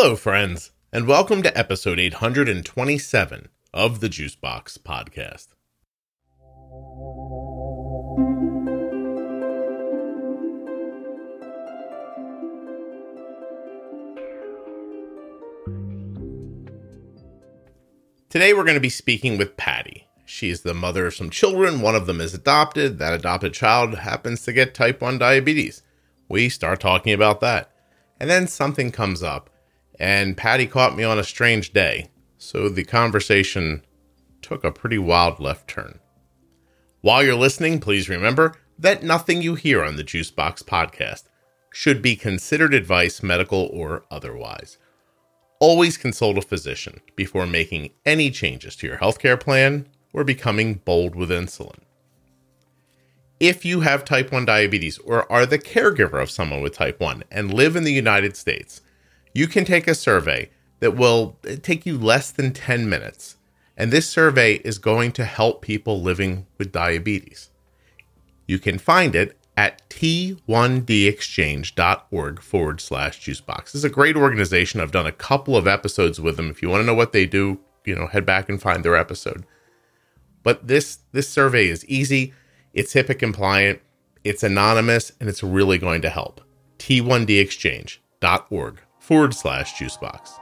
Hello, friends, and welcome to episode 827 of the Juicebox Podcast. Today, we're going to be speaking with Patty. She's the mother of some children. One of them is adopted. That adopted child happens to get type 1 diabetes. We start talking about that. And then something comes up, and Patty caught me on a strange day. So the conversation took a pretty wild left turn. While you're listening, please remember that nothing you hear on the Juicebox podcast should be considered advice, medical or otherwise always consult a physician before making any changes to your healthcare plan or becoming bold with insulin. If you have type 1 diabetes or are the caregiver of someone with type 1 and live in the United States, you can take a survey that will take you less than 10 minutes. And this survey is going to help people living with diabetes. You can find it at t1dexchange.org forward slash juicebox. This is a great organization. I've done a couple of episodes with them. If you want to know what they do, you know, head back and find their episode. But this this survey is easy, it's HIPAA compliant, it's anonymous, and it's really going to help. t1dexchange.org forward slash juicebox.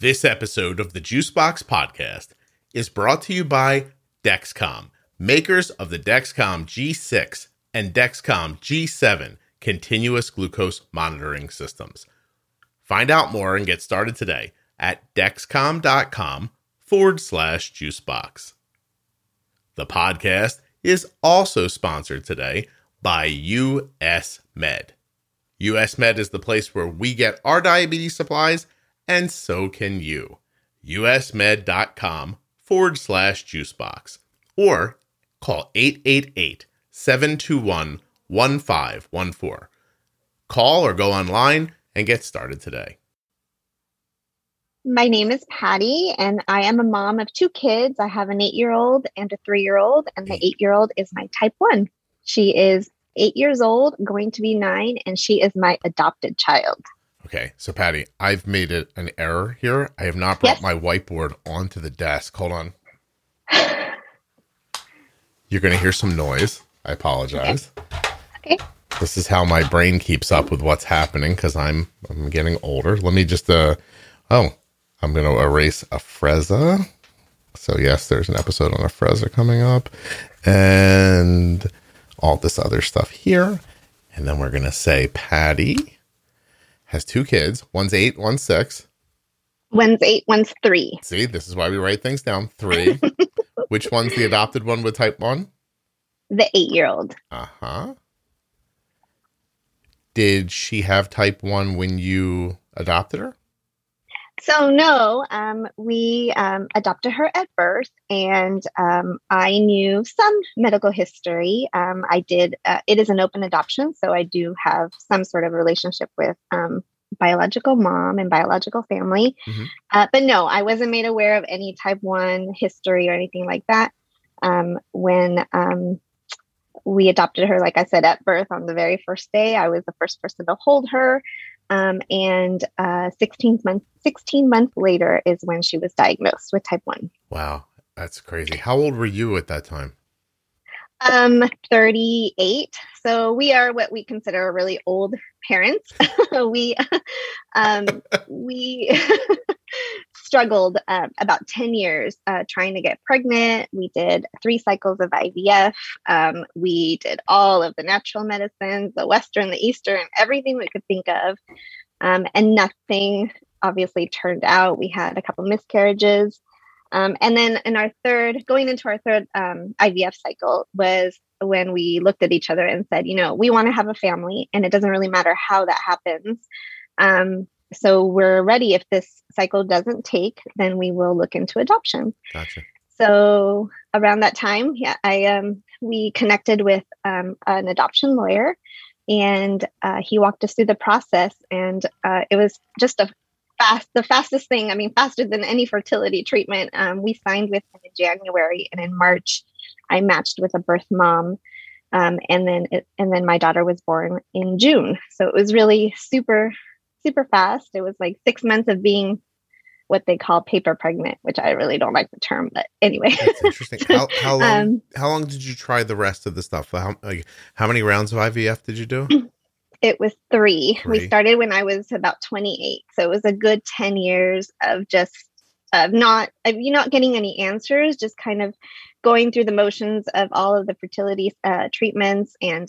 This episode of the Juicebox podcast is brought to you by Dexcom makers of the Dexcom G6 and Dexcom G7 continuous glucose monitoring systems. Find out more and get started today at dexcom.com forward slash juicebox. The podcast is also sponsored today by US Med. US Med is the place where we get our diabetes supplies, and so can you. usmed.com forward slash juicebox or call 888 721 1514. Call or go online and get started today. My name is Patty, and I am a mom of two kids. I have an eight year old and a three year old, and the mm. eight year old is my type one. She is eight years old, going to be nine, and she is my adopted child. Okay, so Patty, I've made it an error here. I have not brought yes. my whiteboard onto the desk. Hold on. You're going to hear some noise. I apologize. Okay. okay. This is how my brain keeps up with what's happening because I'm I'm getting older. Let me just uh oh, I'm going to erase Afrezza. So yes, there's an episode on Afrezza coming up, and all this other stuff here. And then we're going to say Patty has two kids. One's eight, one's six. One's eight, one's three. See, this is why we write things down. Three. Which one's the adopted one with type 1? The eight year old. Uh huh. Did she have type 1 when you adopted her? So, no, um, we um, adopted her at birth, and um, I knew some medical history. Um, I did, uh, it is an open adoption, so I do have some sort of relationship with um, biological mom and biological family. Mm-hmm. Uh, but no, I wasn't made aware of any type 1 history or anything like that. Um, when um, we adopted her, like I said, at birth on the very first day, I was the first person to hold her. Um, and uh, 16 months 16 months later is when she was diagnosed with type 1 wow that's crazy how old were you at that time um, 38. So we are what we consider really old parents. we um, we struggled uh, about 10 years uh, trying to get pregnant. We did three cycles of IVF. Um, we did all of the natural medicines, the Western, the Eastern, everything we could think of. Um, and nothing obviously turned out. We had a couple miscarriages. Um, and then in our third, going into our third um, IVF cycle was when we looked at each other and said, you know, we want to have a family and it doesn't really matter how that happens. Um, so we're ready. If this cycle doesn't take, then we will look into adoption. Gotcha. So around that time, yeah, I um, we connected with um, an adoption lawyer, and uh, he walked us through the process, and uh, it was just a fast, the fastest thing. I mean, faster than any fertility treatment. Um, we signed with him in January, and in March, I matched with a birth mom, um, and then it, and then my daughter was born in June. So it was really super, super fast. It was like six months of being what they call paper pregnant, which I really don't like the term, but anyway. That's interesting. How, how long? Um, how long did you try the rest of the stuff? How like how many rounds of IVF did you do? It was three. three. We started when I was about 28, so it was a good 10 years of just of not of you not getting any answers, just kind of going through the motions of all of the fertility uh, treatments and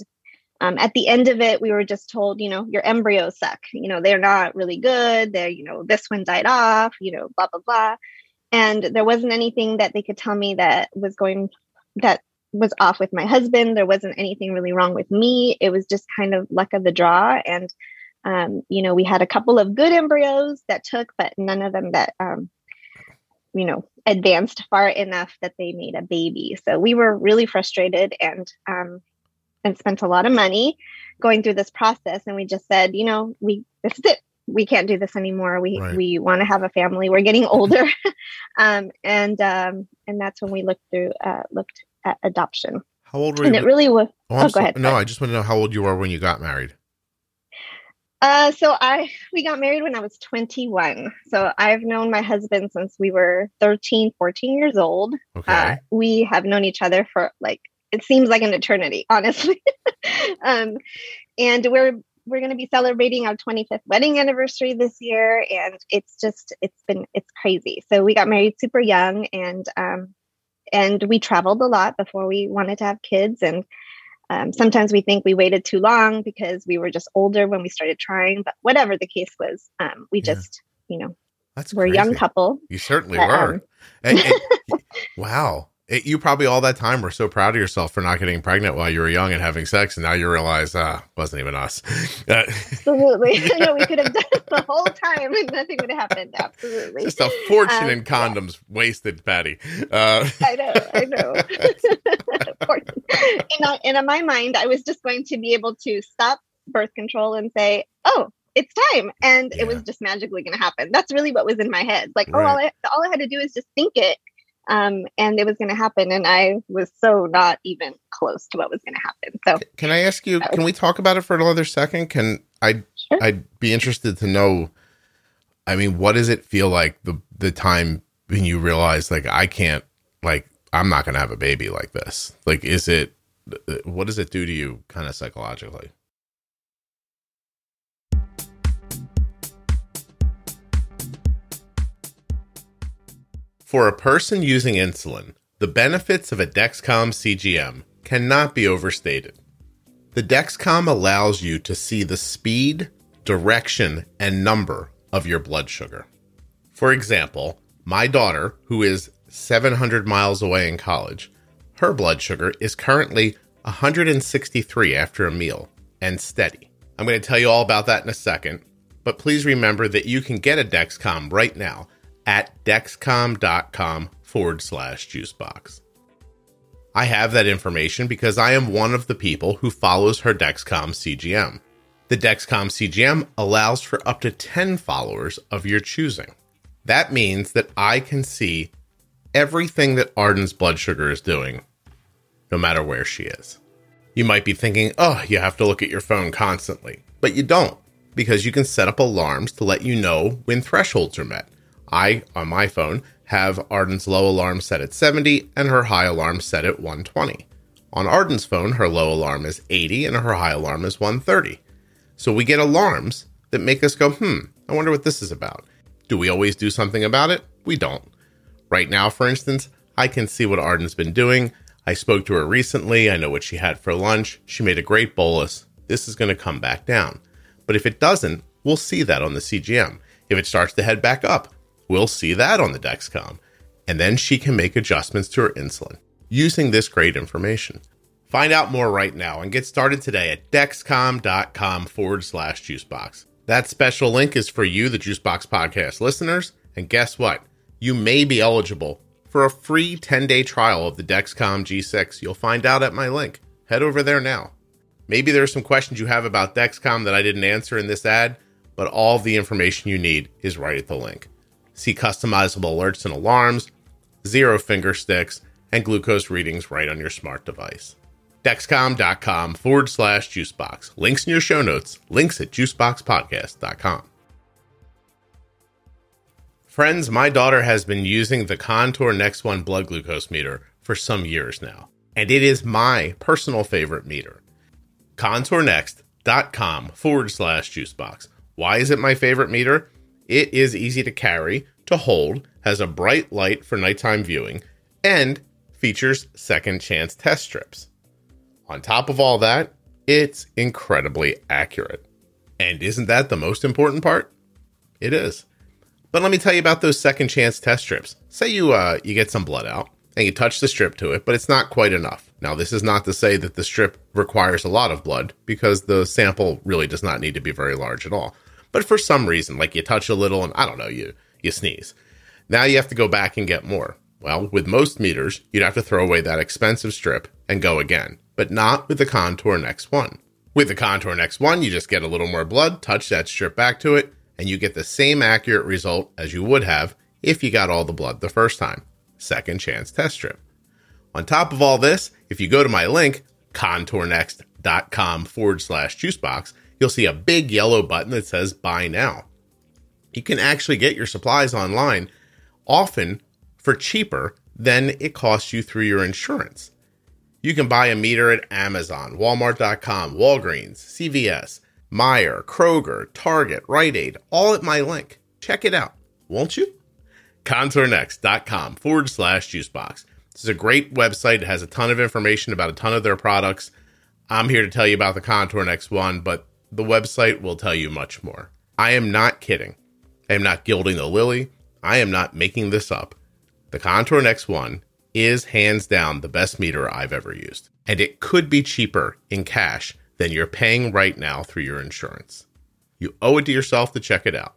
um, at the end of it we were just told you know your embryos suck. You know they're not really good. They're you know this one died off you know blah blah blah. And there wasn't anything that they could tell me that was going that was off with my husband. There wasn't anything really wrong with me. It was just kind of luck of the draw. And um, you know we had a couple of good embryos that took but none of them that um, you know advanced far enough that they made a baby. So we were really frustrated and um, and spent a lot of money going through this process and we just said you know we this is it we can't do this anymore we right. we want to have a family we're getting older um, and um, and that's when we looked through uh, looked at adoption how old were and you and it really was oh, oh go ahead no i just want to know how old you were when you got married uh, so I we got married when I was 21. So I've known my husband since we were 13, 14 years old. Okay. Uh, we have known each other for like it seems like an eternity, honestly. um, and we're we're going to be celebrating our 25th wedding anniversary this year, and it's just it's been it's crazy. So we got married super young, and um, and we traveled a lot before we wanted to have kids, and um, sometimes we think we waited too long because we were just older when we started trying, but whatever the case was, um, we just you know that's we're crazy. a young couple. You certainly but, were. Um, and, and, wow. It, you probably all that time were so proud of yourself for not getting pregnant while you were young and having sex, and now you realize, ah, wasn't even us. Absolutely, no, we could have done it the whole time and nothing would have happened. Absolutely, just a fortune um, in condoms yeah. wasted, Patty. Uh, I know, I know. in, in my mind, I was just going to be able to stop birth control and say, "Oh, it's time," and yeah. it was just magically going to happen. That's really what was in my head. Like, right. oh, all I, all I had to do is just think it um, and it was going to happen. And I was so not even close to what was going to happen. So, can I ask you? Can we talk about it for another second? Can I? Sure. I'd be interested to know. I mean, what does it feel like the the time when you realize like I can't like I'm not going to have a baby like this? Like, is it? What does it do to you, kind of psychologically? For a person using insulin, the benefits of a Dexcom CGM cannot be overstated. The Dexcom allows you to see the speed, direction, and number of your blood sugar. For example, my daughter, who is 700 miles away in college, her blood sugar is currently 163 after a meal and steady. I'm going to tell you all about that in a second, but please remember that you can get a Dexcom right now at dexcom.com forward slash juicebox. I have that information because I am one of the people who follows her Dexcom CGM. The Dexcom CGM allows for up to 10 followers of your choosing. That means that I can see everything that Arden's blood sugar is doing, no matter where she is. You might be thinking, oh, you have to look at your phone constantly, but you don't because you can set up alarms to let you know when thresholds are met. I, on my phone, have Arden's low alarm set at 70 and her high alarm set at 120. On Arden's phone, her low alarm is 80 and her high alarm is 130. So we get alarms that make us go, hmm, I wonder what this is about. Do we always do something about it? We don't. Right now, for instance, I can see what Arden's been doing. I spoke to her recently. I know what she had for lunch. She made a great bolus. This is going to come back down. But if it doesn't, we'll see that on the CGM. If it starts to head back up, We'll see that on the Dexcom. And then she can make adjustments to her insulin using this great information. Find out more right now and get started today at dexcom.com forward slash juicebox. That special link is for you, the Juicebox Podcast listeners. And guess what? You may be eligible for a free 10 day trial of the Dexcom G6. You'll find out at my link. Head over there now. Maybe there are some questions you have about Dexcom that I didn't answer in this ad, but all the information you need is right at the link see customizable alerts and alarms, zero finger sticks, and glucose readings right on your smart device. Dexcom.com forward slash juicebox. Links in your show notes, links at juiceboxpodcast.com. Friends, my daughter has been using the Contour Next One blood glucose meter for some years now, and it is my personal favorite meter. ContourNext.com forward slash juicebox. Why is it my favorite meter? It is easy to carry, to hold, has a bright light for nighttime viewing, and features second chance test strips. On top of all that, it's incredibly accurate. And isn't that the most important part? It is. But let me tell you about those second chance test strips. Say you uh, you get some blood out and you touch the strip to it, but it's not quite enough. Now, this is not to say that the strip requires a lot of blood because the sample really does not need to be very large at all. But for some reason, like you touch a little and I don't know, you you sneeze. Now you have to go back and get more. Well, with most meters, you'd have to throw away that expensive strip and go again, but not with the Contour Next One. With the Contour Next One, you just get a little more blood, touch that strip back to it, and you get the same accurate result as you would have if you got all the blood the first time. Second chance test strip. On top of all this, if you go to my link, contournext.com forward slash juicebox, you'll see a big yellow button that says buy now. You can actually get your supplies online, often for cheaper than it costs you through your insurance. You can buy a meter at Amazon, Walmart.com, Walgreens, CVS, Meijer, Kroger, Target, Rite Aid, all at my link. Check it out, won't you? Contournext.com forward slash juicebox. This is a great website. It has a ton of information about a ton of their products. I'm here to tell you about the Contour Next one, but the website will tell you much more. I am not kidding. I am not gilding the lily. I am not making this up. The Contour Next One is hands down the best meter I've ever used. And it could be cheaper in cash than you're paying right now through your insurance. You owe it to yourself to check it out.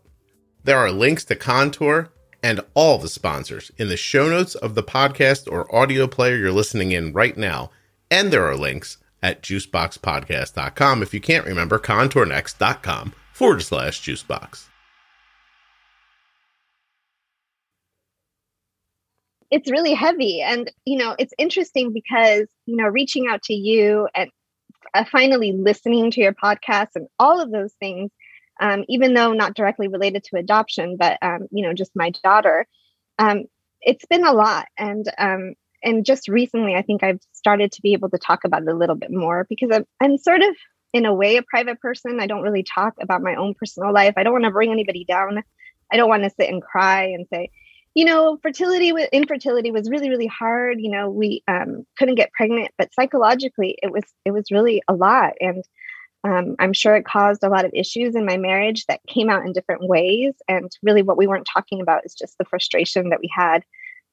There are links to Contour and all the sponsors in the show notes of the podcast or audio player you're listening in right now. And there are links at juiceboxpodcast.com if you can't remember, contournext.com forward slash juicebox. It's really heavy. And, you know, it's interesting because, you know, reaching out to you and uh, finally listening to your podcast and all of those things, um, even though not directly related to adoption, but, um, you know, just my daughter, um, it's been a lot. And, um, and just recently, I think I've started to be able to talk about it a little bit more because I'm, I'm sort of, in a way, a private person. I don't really talk about my own personal life. I don't want to bring anybody down. I don't want to sit and cry and say, you know, fertility with infertility was really, really hard. You know, we um, couldn't get pregnant, but psychologically, it was it was really a lot, and um, I'm sure it caused a lot of issues in my marriage that came out in different ways. And really, what we weren't talking about is just the frustration that we had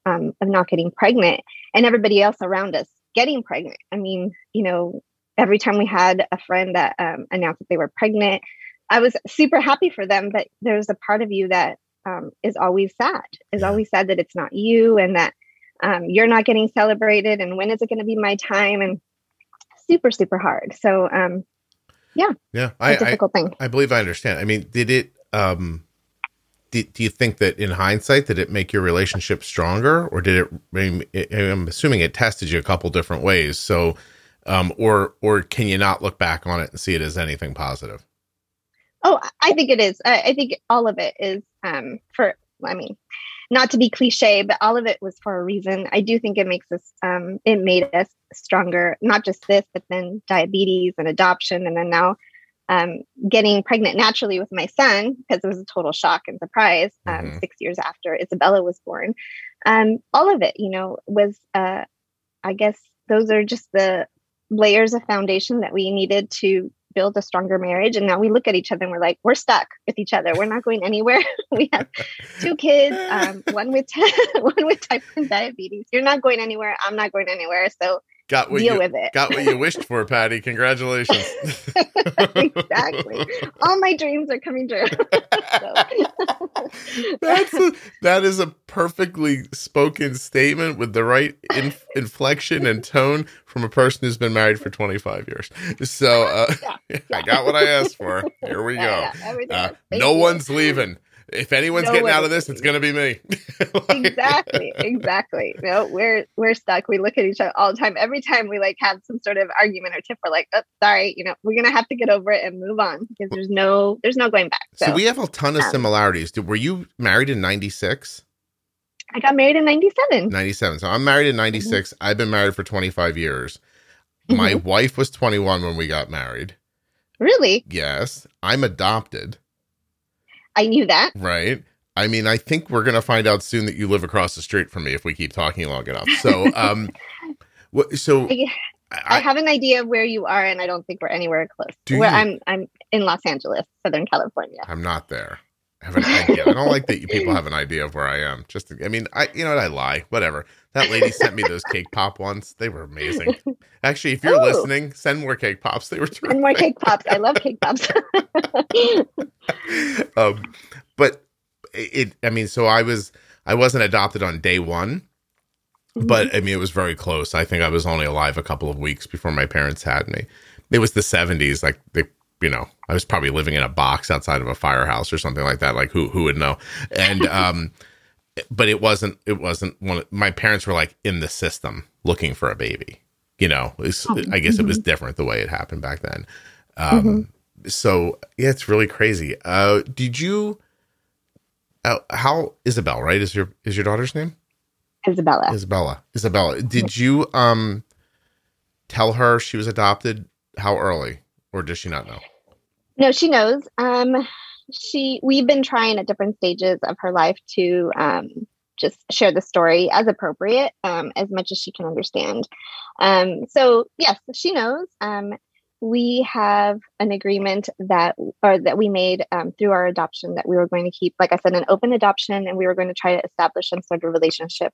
um, of not getting pregnant and everybody else around us getting pregnant. I mean, you know, every time we had a friend that um, announced that they were pregnant, I was super happy for them. But there's a part of you that um, is always sad, is always sad that it's not you and that um, you're not getting celebrated. And when is it going to be my time? And super, super hard. So, um, yeah, yeah, I, difficult I, thing. I believe I understand. I mean, did it? Um, do, do you think that in hindsight did it make your relationship stronger, or did it? I'm assuming it tested you a couple different ways. So, um, or or can you not look back on it and see it as anything positive? Oh, I think it is. I, I think all of it is um, for. I mean, not to be cliche, but all of it was for a reason. I do think it makes us. Um, it made us stronger. Not just this, but then diabetes and adoption, and then now um, getting pregnant naturally with my son because it was a total shock and surprise. Um, mm-hmm. Six years after Isabella was born, um, all of it, you know, was. Uh, I guess those are just the layers of foundation that we needed to build a stronger marriage. And now we look at each other and we're like, we're stuck with each other. We're not going anywhere. we have two kids, um, one with one with type 1 diabetes. You're not going anywhere. I'm not going anywhere. So got what deal you, with it. got what you wished for, Patty. Congratulations. exactly. All my dreams are coming true. That's a, that is a perfectly spoken statement with the right inf- inflection and tone from a person who's been married for 25 years. So uh, yeah. I got what I asked for. Here we yeah, go. Yeah, uh, no one's leaving. If anyone's No getting out of this, it's going to be me. exactly exactly no we're we're stuck we look at each other all the time every time we like have some sort of argument or tip we're like oh, sorry you know we're gonna have to get over it and move on because there's no there's no going back so, So we have a ton of um, similarities. Were you married in 96? i got married in 97 97. So I'm married in 96. I've been married for 25 years. My Mm-hmm. wife was 21 when we got married. really Yes. I'm adopted, i knew that right? I mean, I think we're going to find out soon that you live across the street from me if we keep talking long enough. So, um, what, so I, I I, have an idea of where you are and i don't think we're anywhere close Do where you? i'm i'm in los angeles southern california I'm not there. I have an idea. I don't like that you people have an idea of where I am. Just, I mean, I, you know what? I lie. Whatever. That lady sent me those cake pop ones. They were amazing. Actually, if you're Oh. listening, send more cake pops. They were terrific. and more cake pops i love cake pops um, but it, I mean, so I was, I wasn't adopted on day one, but I mean, it was very close. I think I was only alive a couple of weeks before my parents had me. It was the 70s. Like, they, you know, I was probably living in a box outside of a firehouse or something like that. Like, who, who would know? And, um, but it wasn't, it wasn't one of my parents were like in the system looking for a baby. You know, it's, I guess it was different the way it happened back then. Um, so yeah, it's really crazy. Uh, did you? Uh, how Isabel? Right? Is your is your daughter's name isabella Isabella? Isabella. Did you um tell her she was adopted? How early, or does she not know? No, she knows. Um, she we've been trying at different stages of her life to um, just share the story as appropriate, um, as much as she can understand. Um, so yes, she knows. Um, we have an agreement that or that we made um, through our adoption that we were going to keep, like I said, an open adoption, and we were going to try to establish some sort of relationship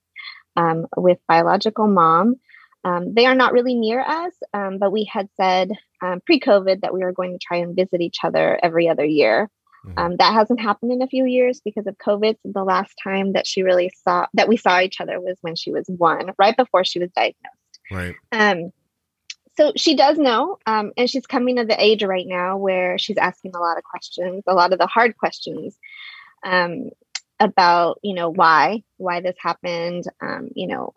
um, with biological mom. Um, they are not really near us, um, but we had said um, pre-COVID that we were going to try and visit each other every other year. Mhm. Um, that hasn't happened in a few years because of COVID. So the last time that she really saw that we saw each other was when she was one, right before she was diagnosed. Right. Um, so she does know, um, and she's coming to the age right now where she's asking a lot of questions, a lot of the hard questions um, about, you know, why, why this happened, um, you know,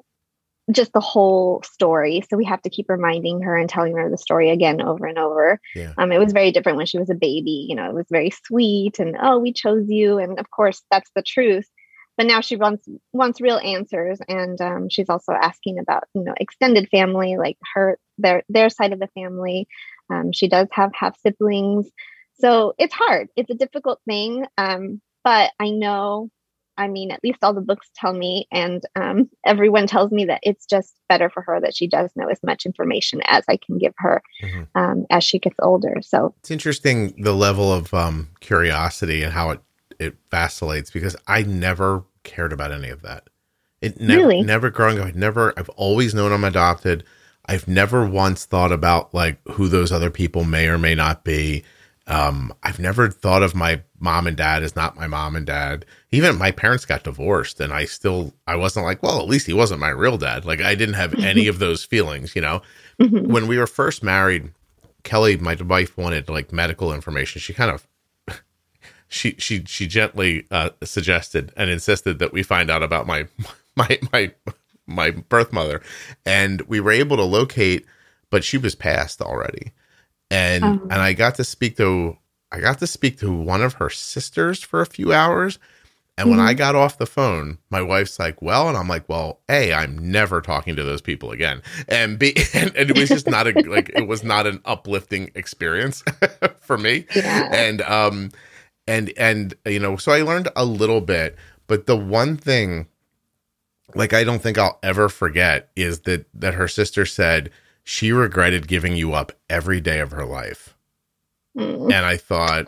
just the whole story. So we have to keep reminding her and telling her the story again over and over. Yeah. Um, it was very different when she was a baby. You know, it was very sweet and oh, we chose you, and of course that's the truth. But now she wants wants real answers, and um, she's also asking about you know extended family, like her their their side of the family. Um, she does have half siblings, so it's hard. It's a difficult thing, um, but I know. I mean, at least all the books tell me, and um, everyone tells me that it's just better for her that she does know as much information as I can give her Mhm. um, as she gets older. So It's interesting the level of um, curiosity and how it it vacillates because I never cared about any of that. It never, Really? never growing up. I never. I've always known I'm adopted. I've never once thought about like who those other people may or may not be. Um, I've never thought of my mom and dad as not my mom and dad. Even my parents got divorced, and I still I wasn't like, well, at least he wasn't my real dad. Like I didn't have any of those feelings, you know Mhm. when we were first married, Kelly, my wife, wanted like medical information. She kind of she she she gently uh, suggested and insisted that we find out about my my my my birth mother, and we were able to locate, but she was passed already, and Oh. and I got to speak to I got to speak to one of her sisters for a few hours. And when I got off the phone, my wife's like, "Well," and I'm like, "Well, a, I'm never talking to those people again." And b, and, and it was just not a like it was not an uplifting experience for me. Yeah. And um, and and you know, so I learned a little bit, but the one thing, like, I don't think I'll ever forget is that that her sister said she regretted giving you up every day of her life Mm. and I thought,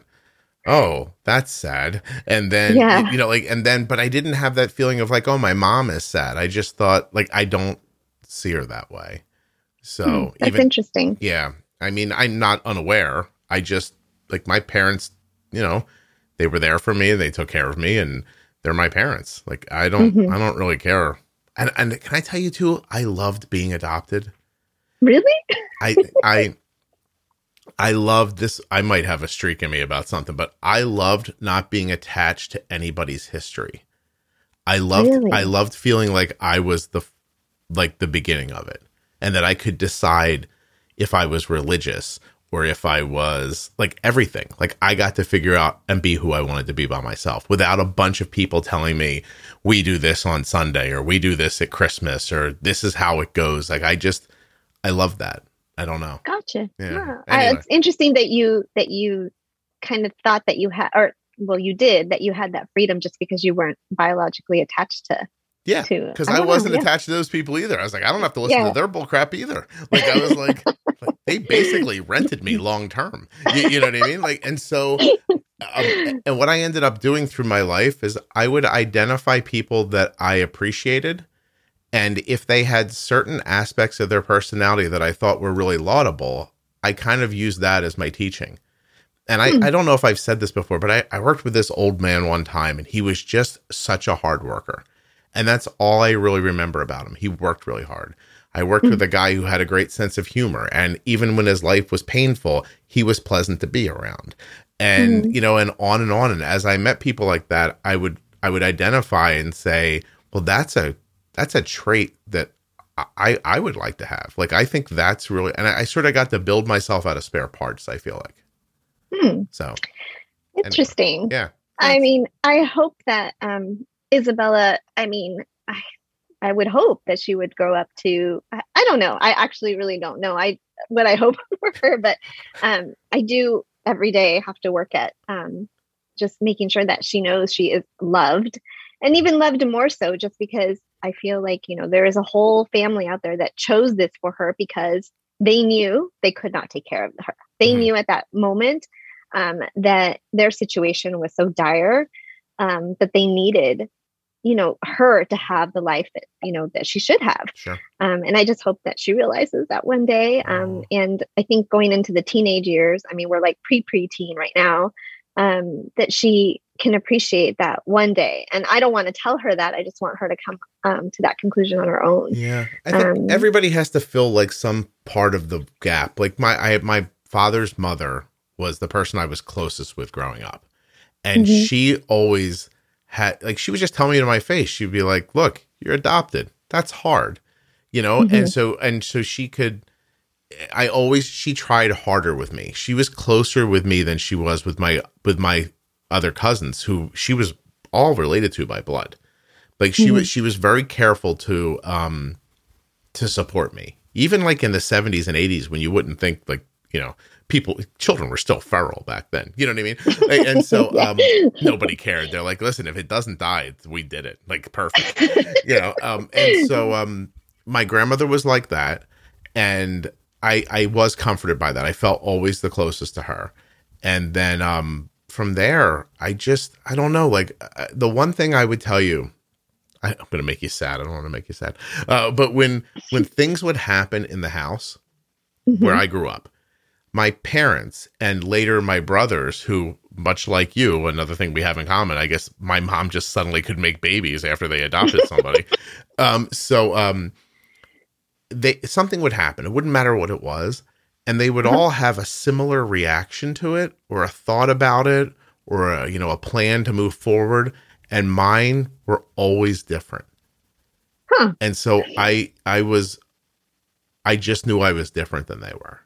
oh, that's sad. And then, Yeah. you know, like, and then, but I didn't have that feeling of like, oh, my mom is sad. I just thought, like, I don't see her that way. So Hmm, That's even, interesting. yeah, I mean, I'm not unaware. I just, like, my parents, you know, they were there for me. and They took care of me and they're my parents. Like, I don't, Mhm. I don't really care. And, and can I tell you too, I loved being adopted. Really? I I I loved this. I might have a streak in me about something, but I loved not being attached to anybody's history. I loved Really? I loved feeling like I was the like the beginning of it and that I could decide if I was religious or if I was like everything. Like I got to figure out and be who I wanted to be by myself without a bunch of people telling me we do this on Sunday or we do this at Christmas or this is how it goes. Like I just I love that. I don't know. Gotcha. Yeah. Yeah. Anyway. it's interesting that you that you kind of thought that you had, or well, you did that you had that freedom just because you weren't biologically attached to. Yeah. Because I I, don't know, wasn't yeah. attached to those people either. I was like, I don't have to listen Yeah. to their bull crap either. Like I was like, like, they basically rented me long term. You, you know what I mean? Like, and so, um, and what I ended up doing through my life is I would identify people that I appreciated, and if they had certain aspects of their personality that I thought were really laudable, I kind of used that as my teaching. And I, Hmm. I don't know if I've said this before, but I, I worked with this old man one time and he was just such a hard worker. And that's all I really remember about him. He worked really hard. I worked with a guy who had a great sense of humor. And even when his life was painful, he was pleasant to be around. And, you know, and on and on. And as I met people like that, I would I would identify and say, well, that's a that's a trait that I I would like to have. Like I think that's really and I, I sort of got to build myself out of spare parts, I feel like. Hmm, So interesting. yeah. I mean, I hope that um, Isabella. I mean, I I would hope that she would grow up to. I, I don't know. I actually really don't know. I what I hope for her, but um, I do every day have to work at um, just making sure that she knows she is loved, and even loved more so, just because I feel like you know there is a whole family out there that chose this for her because they knew they could not take care of her. They Mhm. knew at that moment um, that their situation was so dire um, that they needed, you know, her to have the life that you know that she should have. Sure. Um, and I just hope that she realizes that one day. Um, Oh. and I think going into the teenage years, I mean, we're like pre preteen right now. Um, that she can appreciate that one day, and I don't want to tell her that. I just want her to come um, to that conclusion on her own. Yeah, I think Um, everybody has to fill like some part of the gap. Like my I my father's mother was the person I was closest with growing up, and Mhm. she always had like she would just tell me to my face. She'd be like, "Look, you're adopted. That's hard," you know. And Mhm. so and so she could. I always she tried harder with me. She was closer with me than she was with my with my other cousins who she was all related to by blood. Like she was she was very careful to um to support me. Even like in the 70s and 80s when you wouldn't think like, you know, people children were still feral back then. You know what I mean? Like, and so um nobody cared. They're like, listen, if it doesn't die, we did it. Like perfect. you know, um and so um my grandmother was like that and I I was comforted by that. I felt always the closest to her. And then um from there, I just I don't know, like uh, the one thing I would tell you I, I'm going to make you sad. I don't want to make you sad. Uh, but when when things would happen in the house where I grew up, my parents and later my brothers, who much like you, another thing we have in common, I guess my mom just suddenly could make babies after they adopted somebody. um, so um, they something would happen. It wouldn't matter what it was, and they would all have a similar reaction to it, or a thought about it, or a, you know a plan to move forward. And mine were always different. Huh. And so I I was I just knew I was different than they were.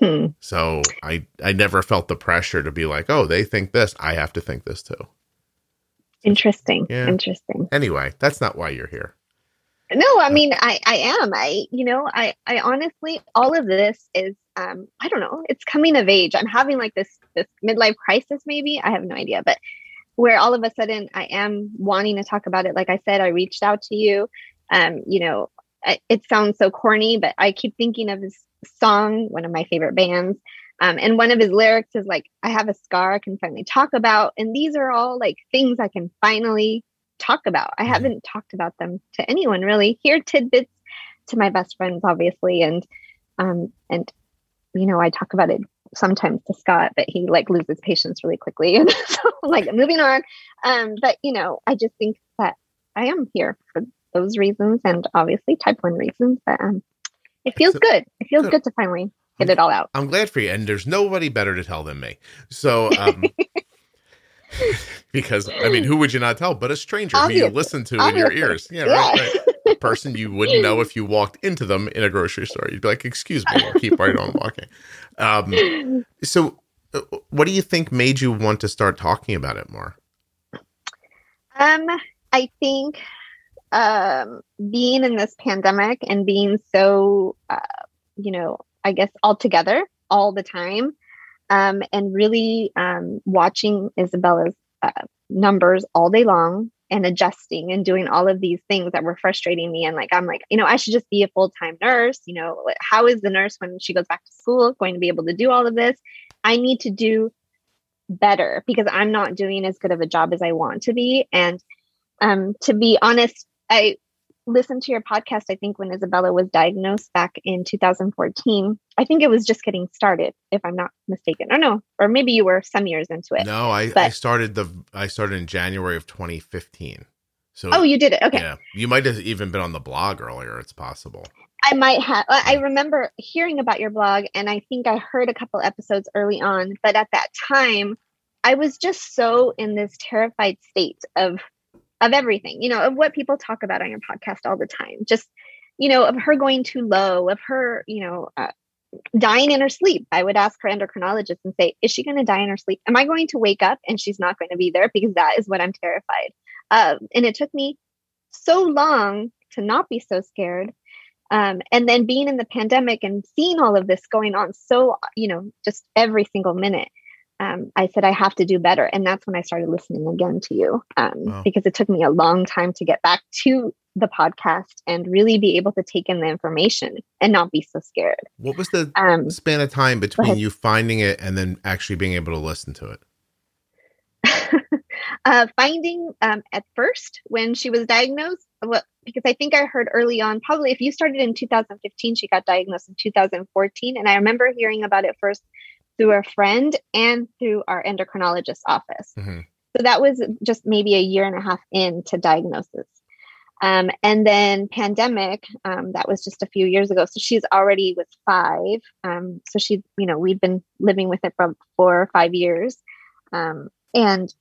Hmm. So I I never felt the pressure to be like, oh, they think this, I have to think this too. Interesting. Yeah. Interesting. Anyway, that's not why you're here. No, I mean, I, I am. I, you know, I, I honestly, all of this is, um, I don't know, it's coming of age. I'm having like this, this midlife crisis, maybe. I have no idea, but where all of a sudden I am wanting to talk about it. Like I said, I reached out to you. Um, you know, I, it sounds so corny, but I keep thinking of this song, one of my favorite bands. Um, and one of his lyrics is like, I have a scar I can finally talk about. And these are all like things I can finally talk about. I Mhm. haven't talked about them to anyone really. Here tidbits to my best friends, obviously, and um, and you know, I talk about it sometimes to Scott, but he like loses patience really quickly, and so like moving on. Um, but you know, I just think that I am here for those reasons, and obviously type one reasons. But um, it feels So- good. It feels good. good to finally get it all out. I'm glad for you. And there's nobody better to tell than me. So, um, because I mean, who would you not tell but a stranger who you listen to in your ears? Yeah, Yeah. right. A person you wouldn't know if you walked into them in a grocery store. You'd be like, "Excuse me," or keep right on walking. Um, so, uh, what do you think made you want to start talking about it more? Um, I think um, being in this pandemic and being so, uh, you know, I guess all together all the time, um, and really um, watching Isabella's uh, numbers all day long and adjusting and doing all of these things that were frustrating me. And like, I'm like, you know, I should just be a full time nurse. You know, how is the nurse when she goes back to school going to be able to do all of this? I need to do better because I'm not doing as good of a job as I want to be. And um, to be honest, I listened to your podcast, I think, when Isabella was diagnosed back in 2014. I think it was just getting started, if I'm not mistaken. Or no, or maybe you were some years into it. No, I, I started the I started in January of 2015. So, Oh, you did it. Okay. yeah, you might have even been on the blog earlier. It's possible. I might have. I remember hearing about your blog, and I think I heard a couple episodes early on. But at that time, I was just so in this terrified state of of everything, you know, of what people talk about on your podcast all the time. Just you know, of her going too low, of her, you know, uh, dying in her sleep. I would ask her endocrinologist and say, "Is she going to die in her sleep? Am I going to wake up and she's not going to be there?" Because that is what I'm terrified of. And it took me so long to not be so scared um, and then being in the pandemic and seeing all of this going on so you know just every single minute um, i said i have to do better and that's when i started listening again to you um, Wow. because it took me a long time to get back to the podcast and really be able to take in the information and not be so scared What was the um, span of time between you finding it and then actually being able to listen to it? uh, finding um, at first when she was diagnosed, well, because I think I heard early on, probably if you started in 2015, she got diagnosed in 2014. And I remember hearing about it first through a friend and through our endocrinologist office. Mhm. So that was just maybe a year and a half into diagnosis. Um, and then pandemic, um, that was just a few years ago. So she's already with five. Um, so she, you know, we've been living with it for four or five years. Um, and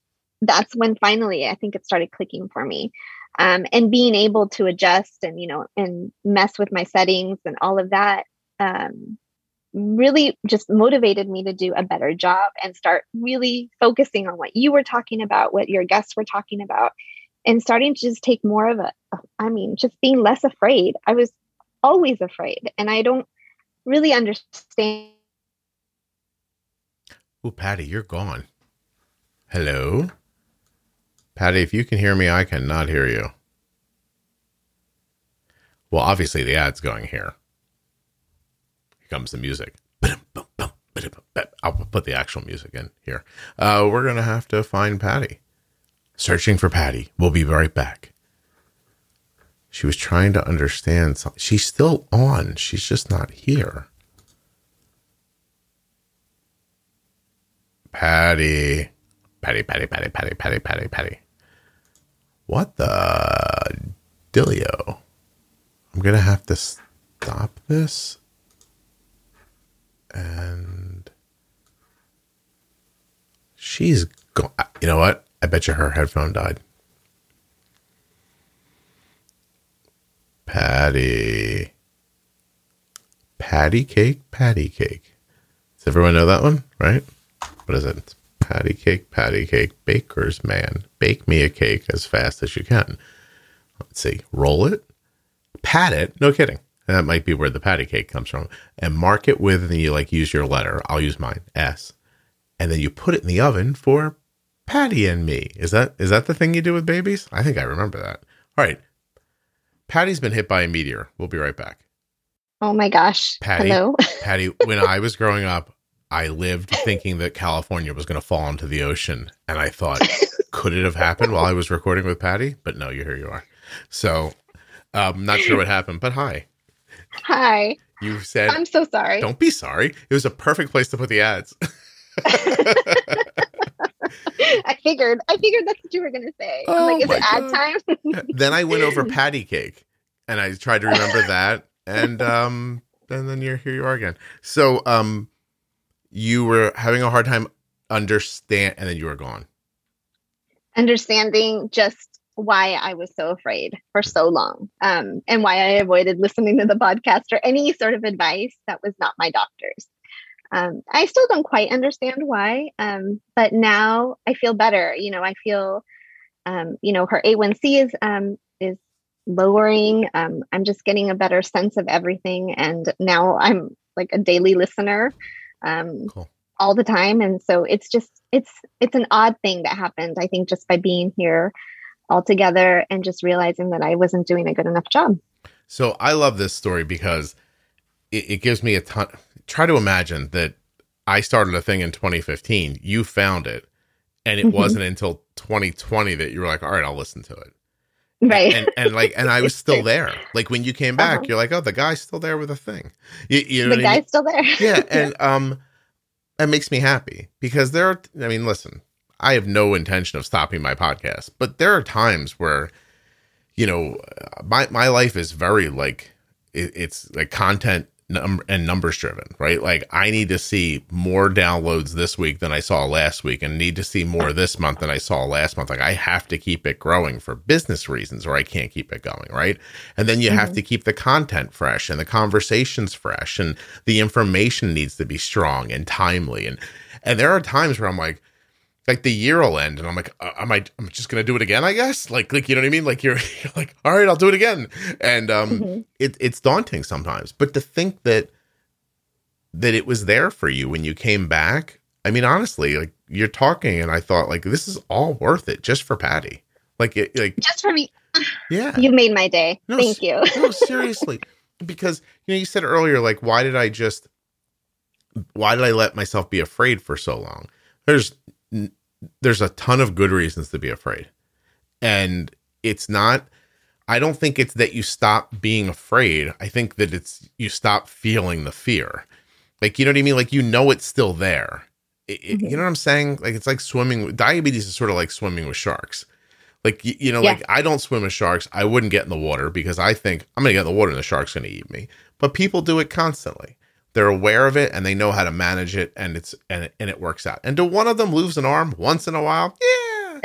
that's when finally I think it started clicking for me. Um, and being able to adjust and, you know, and mess with my settings and all of that um, really just motivated me to do a better job and start really focusing on what you were talking about, what your guests were talking about, and starting to just take more of a, I mean, just being less afraid. I was always afraid, and I don't really understand. Oh, Patty, you're gone. Hello? Patty, if you can hear me, I cannot hear you. Well, obviously the ad's going here. Here comes the music. I'll put the actual music in here. Uh, we're going to have to find Patty. Searching for Patty. We'll be right back. She was trying to understand something. She's still on. She's just not here. Patty. Patty, Patty, Patty, Patty, Patty, Patty, Patty. What the Dilio? I'm going to have to stop this. And she's gone. You know what? I bet you her headphone died. Patty. Patty cake, patty cake. Does everyone know that one? Right? What is it? It's patty cake, patty cake, baker's man. Bake me a cake as fast as you can. Let's see. Roll it, pat it. No kidding. That might be where the patty cake comes from. And mark it with, and you like use your letter. I'll use mine, S. And then you put it in the oven for Patty and me. Is that is that the thing you do with babies? I think I remember that. All right. Patty's been hit by a meteor. We'll be right back. Oh my gosh! Patty. Hello. Patty, when I was growing up, I lived thinking that California was going to fall into the ocean. And I thought, could it have happened while I was recording with Patty? But no, you here you are. So I'm not sure what happened, but hi. Hi. You said, I'm so sorry. don't be sorry. It was a perfect place to put the ads. I figured. I figured that's what you were gonna say. I'm Oh like, is my it ad God. time? then I went over patty cake and I tried to remember that. And um, and then you're here you are again. So um you were having a hard time understand and then you were gone. Understanding just why I was so afraid for so long, um, and why I avoided listening to the podcast or any sort of advice that was not my doctor's. Um, I still don't quite understand why, um, but now I feel better. You know, I feel, um, you know, her A1C is um, is lowering. Um, I'm just getting a better sense of everything, and now I'm like a daily listener um, cool. all the time, and so it's just it's it's an odd thing that happened. I think just by being here all together and just realizing that I wasn't doing a good enough job. So I love this story because it, it gives me a ton. Try to imagine that I started a thing in 2015. You found it, and it mm-hmm. wasn't until 2020 that you were like, "All right, I'll listen to it." Right. And, and, like, and I was still there. Like when you came back, uh-huh. you're like, "Oh, the guy's still there with a thing." You, you know the guy's I mean? still there. yeah, and um, that makes me happy because there. Are, I mean, listen, I have no intention of stopping my podcast, but there are times where, you know, my my life is very like it, it's like content num- and numbers driven, right? Like I need to see more downloads this week than I saw last week, and need to see more this month than I saw last month. Like I have to keep it growing for business reasons, or I can't keep it going, right? And then you mm-hmm. have to keep the content fresh and the conversations fresh, and the information needs to be strong and timely, and and there are times where I'm like like the year will end and I'm like, am I, I'm just going to do it again, I guess. Like, like, you know what I mean? Like you're, you're like, all right, I'll do it again. And, um, mm-hmm. it, it's daunting sometimes, but to think that, that it was there for you when you came back. I mean, honestly, like you're talking and I thought like, this is all worth it just for Patty. Like, it, like just for me. Yeah. You made my day. No, Thank you. no, seriously. Because, you know, you said earlier, like, why did I just, why did I let myself be afraid for so long? There's there's a ton of good reasons to be afraid. And it's not I don't think it's that you stop being afraid. I think that it's you stop feeling the fear. Like you know what I mean? Like you know it's still there. It, mm-hmm. You know what I'm saying? Like it's like swimming. Diabetes is sort of like swimming with sharks. Like you, you know, yeah. like I don't swim with sharks. I wouldn't get in the water because I think I'm gonna get in the water and the shark's gonna eat me. But people do it constantly they're aware of it and they know how to manage it and it's and it, and it works out. And do one of them lose an arm once in a while? Yeah.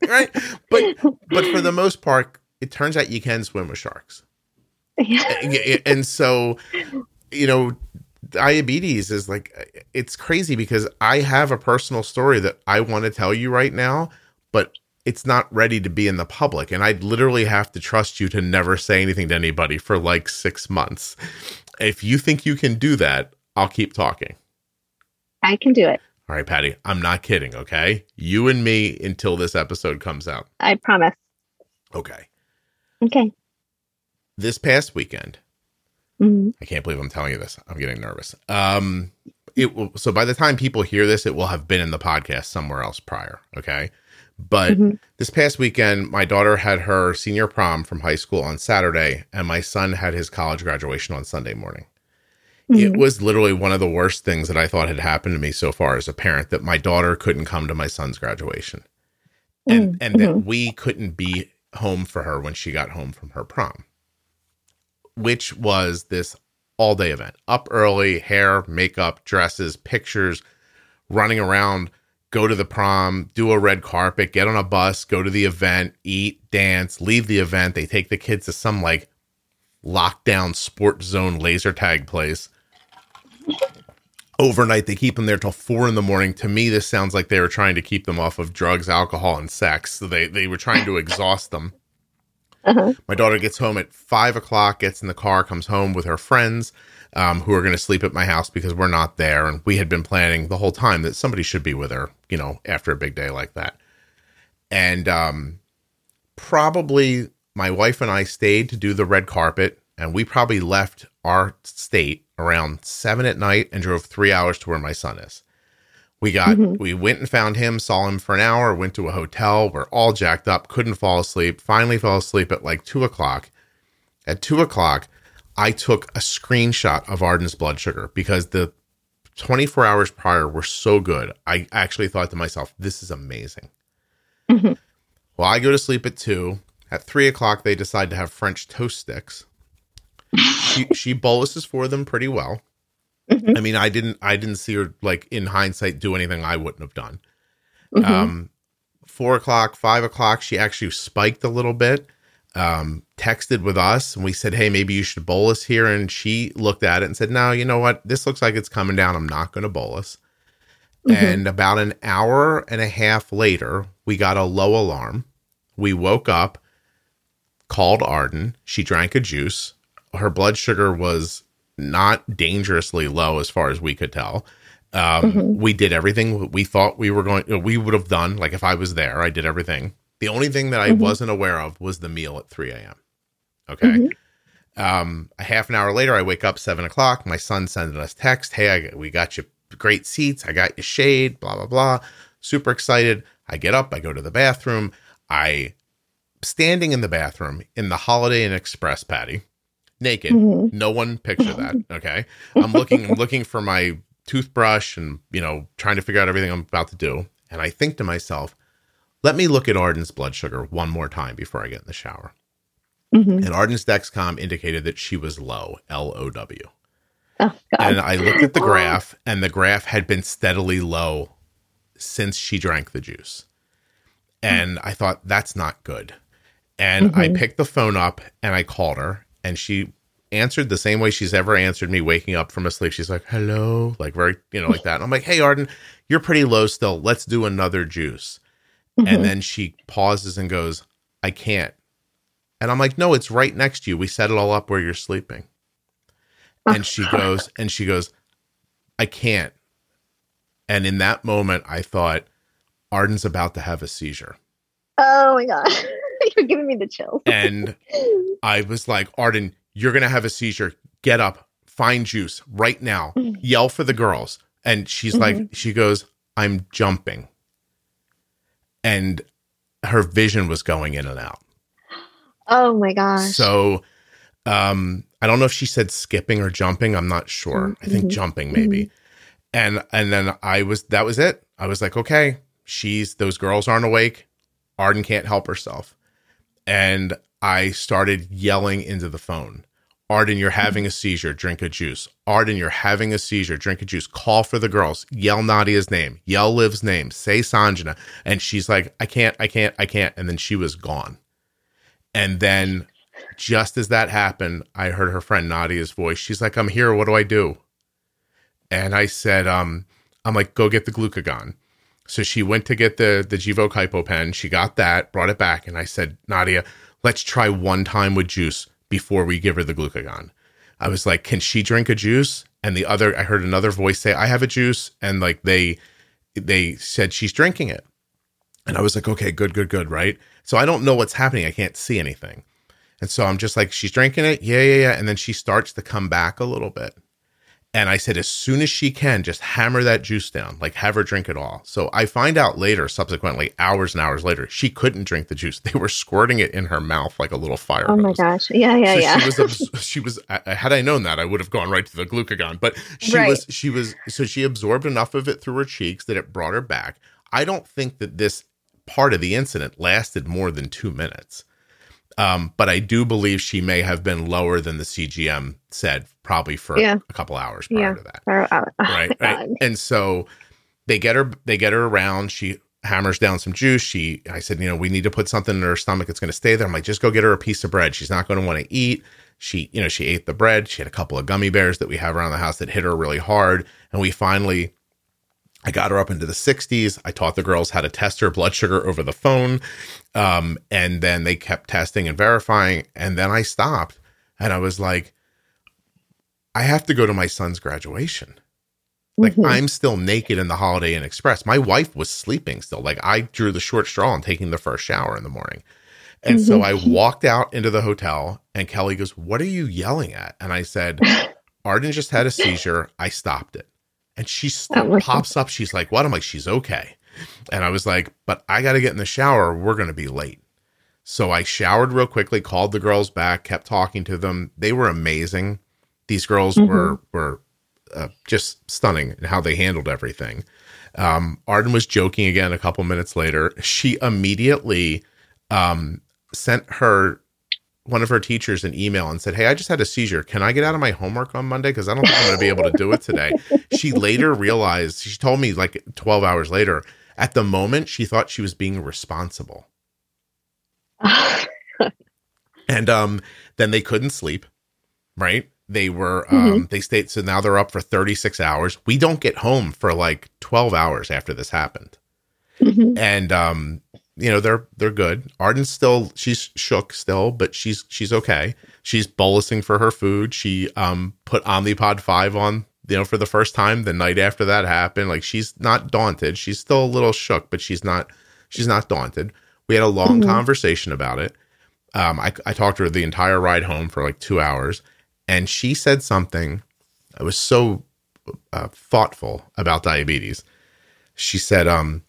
right? But but for the most part, it turns out you can swim with sharks. Yeah. And so, you know, diabetes is like it's crazy because I have a personal story that I want to tell you right now, but it's not ready to be in the public and I'd literally have to trust you to never say anything to anybody for like 6 months. If you think you can do that, I'll keep talking. I can do it. All right, Patty. I'm not kidding, okay? You and me until this episode comes out. I promise. Okay. Okay. This past weekend, mm-hmm. I can't believe I'm telling you this. I'm getting nervous. Um, it will, so by the time people hear this, it will have been in the podcast somewhere else prior. Okay. But mm-hmm. this past weekend, my daughter had her senior prom from high school on Saturday, and my son had his college graduation on Sunday morning. Mm-hmm. It was literally one of the worst things that I thought had happened to me so far as a parent that my daughter couldn't come to my son's graduation. And mm-hmm. and that mm-hmm. we couldn't be home for her when she got home from her prom. Which was this all day event. Up early, hair, makeup, dresses, pictures, running around go to the prom, do a red carpet, get on a bus, go to the event, eat, dance, leave the event. They take the kids to some like lockdown sports zone laser tag place. Overnight, they keep them there till four in the morning. To me, this sounds like they were trying to keep them off of drugs, alcohol, and sex. So they, they were trying to exhaust them. Uh-huh. My daughter gets home at five o'clock, gets in the car, comes home with her friends um, who are going to sleep at my house because we're not there. And we had been planning the whole time that somebody should be with her, you know, after a big day like that. And um, probably my wife and I stayed to do the red carpet, and we probably left our state around seven at night and drove three hours to where my son is. We got, mm-hmm. we went and found him, saw him for an hour, went to a hotel. We're all jacked up, couldn't fall asleep. Finally fell asleep at like two o'clock. At two o'clock, I took a screenshot of Arden's blood sugar because the 24 hours prior were so good. I actually thought to myself, this is amazing. Mm-hmm. Well, I go to sleep at two. At three o'clock, they decide to have French toast sticks. she she boluses for them pretty well. Mhm. I mean, I didn't I didn't see her like in hindsight do anything I wouldn't have done. Mhm. Um, four o'clock, five o'clock, she actually spiked a little bit. Um, texted with us, and we said, "Hey, maybe you should bolus here." And she looked at it and said, "No, you know what? This looks like it's coming down. I'm not going to bolus." Mhm. And about an hour and a half later, we got a low alarm. We woke up, called Arden. She drank a juice. Her blood sugar was not dangerously low as far as we could tell. Um, Mhm. We did everything we thought we were going, we would have done. Like if I was there, I did everything. The only thing that I Mhm. wasn't aware of was the meal at 3 a.m. Okay. Mhm. Um, a half an hour later, I wake up seven o'clock. My son sending us text, "Hey, I, we got you great seats. I got you shade. Blah blah blah." Super excited. I get up. I go to the bathroom. I standing in the bathroom in the Holiday Inn Express, Patty, naked. Mhm. No one picture that. Okay, I'm looking. I'm looking for my toothbrush and you know trying to figure out everything I'm about to do. And I think to myself, let me look at Arden's blood sugar one more time before I get in the shower Mhm. and Arden's Dexcom indicated that she was low, L O W. Oh God. And I looked at the graph, and the graph had been steadily low since she drank the juice. And I thought, that's not good. And I Mhm. picked the phone up and I called her, and she answered the same way she's ever answered me waking up from a sleep. She's like, hello, like very, you know, like that. And I'm like, hey, Arden, you're pretty low still. Let's do another juice. And then she pauses and goes, I can't. And I'm like, no, it's right next to you. We set it all up where you're sleeping. And she goes, and she goes, I can't. And in that moment, I thought, Arden's about to have a seizure. oh my God. You're giving me the chills. And I was like, Arden, you're going to have a seizure. Get up, find juice right now, Mhm. yell for the girls. And she's like, she goes, I'm jumping. And her vision was going in and out. oh my gosh. So um I don't know if she said skipping or jumping, I'm not sure. I think Mhm. jumping maybe. And and then I was that was it. I was like, okay, she's those girls aren't awake. Arden can't help herself. And I started yelling into the phone. Arden, you're having a seizure. Drink a juice. Arden, you're having a seizure. Drink a juice. Call for the girls. Yell Nadia's name. Yell Liv's name. Say Sanjana. And she's like, I can't, I can't, I can't. And then she was gone. And then just as that happened, I heard her friend Nadia's voice. She's like, I'm here. What do I do? And I said, um, I'm like, go get the glucagon. So she went to get the the Gvoke hypopen. She got that, brought it back, and I said, Nadia, let's try one time with juice before we give her the glucagon. I was like, can she drink a juice? And the other, I heard another voice say, I have a juice, and like they they said she's drinking it. And I was like, okay, good, good, good, right? So I don't know what's happening. I can't see anything. And so I'm just like, she's drinking it. Yeah, yeah, yeah. And then she starts to come back a little bit. And I said, as soon as she can, just hammer that juice down, like have her drink it all. So I find out later, subsequently, hours and hours later, she couldn't drink the juice. They were squirting it in her mouth like a little fire oh my hose. gosh. Yeah, yeah, so yeah. she was, abs- she was. Had I known that, I would have gone right to the glucagon. But she Right. was, she was. So she absorbed enough of it through her cheeks that it brought her back. I don't think that this part of the incident lasted more than two minutes. Um, but I do believe she may have been lower than the CGM said, probably for Yeah. a couple hours prior Yeah. to that. Oh, oh, right right. And so they get her they get her around. She hammers down some juice. She i said you know we need to put something in her stomach. That's going to stay there. I'm like just go get her a piece of bread. She's not going to want to eat. She you know she ate the bread. She had a couple of gummy bears that we have around the house that hit her really hard. And we finally I got her up into the 60s. I taught the girls how to test her blood sugar over the phone. Um, and then they kept testing and verifying. And then I stopped. And I was like, I have to go to my son's graduation. Like Mhm. I'm still naked in the Holiday Inn Express. My wife was sleeping still. Like I drew the short straw and taking the first shower in the morning. And so I walked out into the hotel and Kelly goes, What are you yelling at? And I said, Arden just had a seizure. I stopped it. And she st- pops up. She's like, What? I'm like, She's okay. And I was like, But I got to get in the shower. We're going to be late. So I showered real quickly, called the girls back, kept talking to them. They were amazing. These girls Mhm. were were uh, just stunning in how they handled everything. Um, Arden was joking again a couple minutes later. She immediately um, sent her one of her teachers an email and said, Hey, I just had a seizure. Can I get out of my homework on Monday? Because I don't think I'm going to be able to do it today. she later realized, she told me like 12 hours later, at the moment, she thought she was being responsible. and um, then they couldn't sleep, right? They were, um, mm-hmm. they stayed, so now they're up for 36 hours. We don't get home for like 12 hours after this happened. Mm-hmm. And, um, you know, they're, they're good. Arden's still, she's shook still, but she's, she's okay. She's bolusing for her food. She, um, put Omnipod 5 on, you know, for the first time the night after that happened. Like she's not daunted. She's still a little shook, but she's not, she's not daunted. We had a long mm-hmm. conversation about it. Um, I, I talked to her the entire ride home for like two hours and she said something that was so uh, thoughtful about diabetes. She said, um,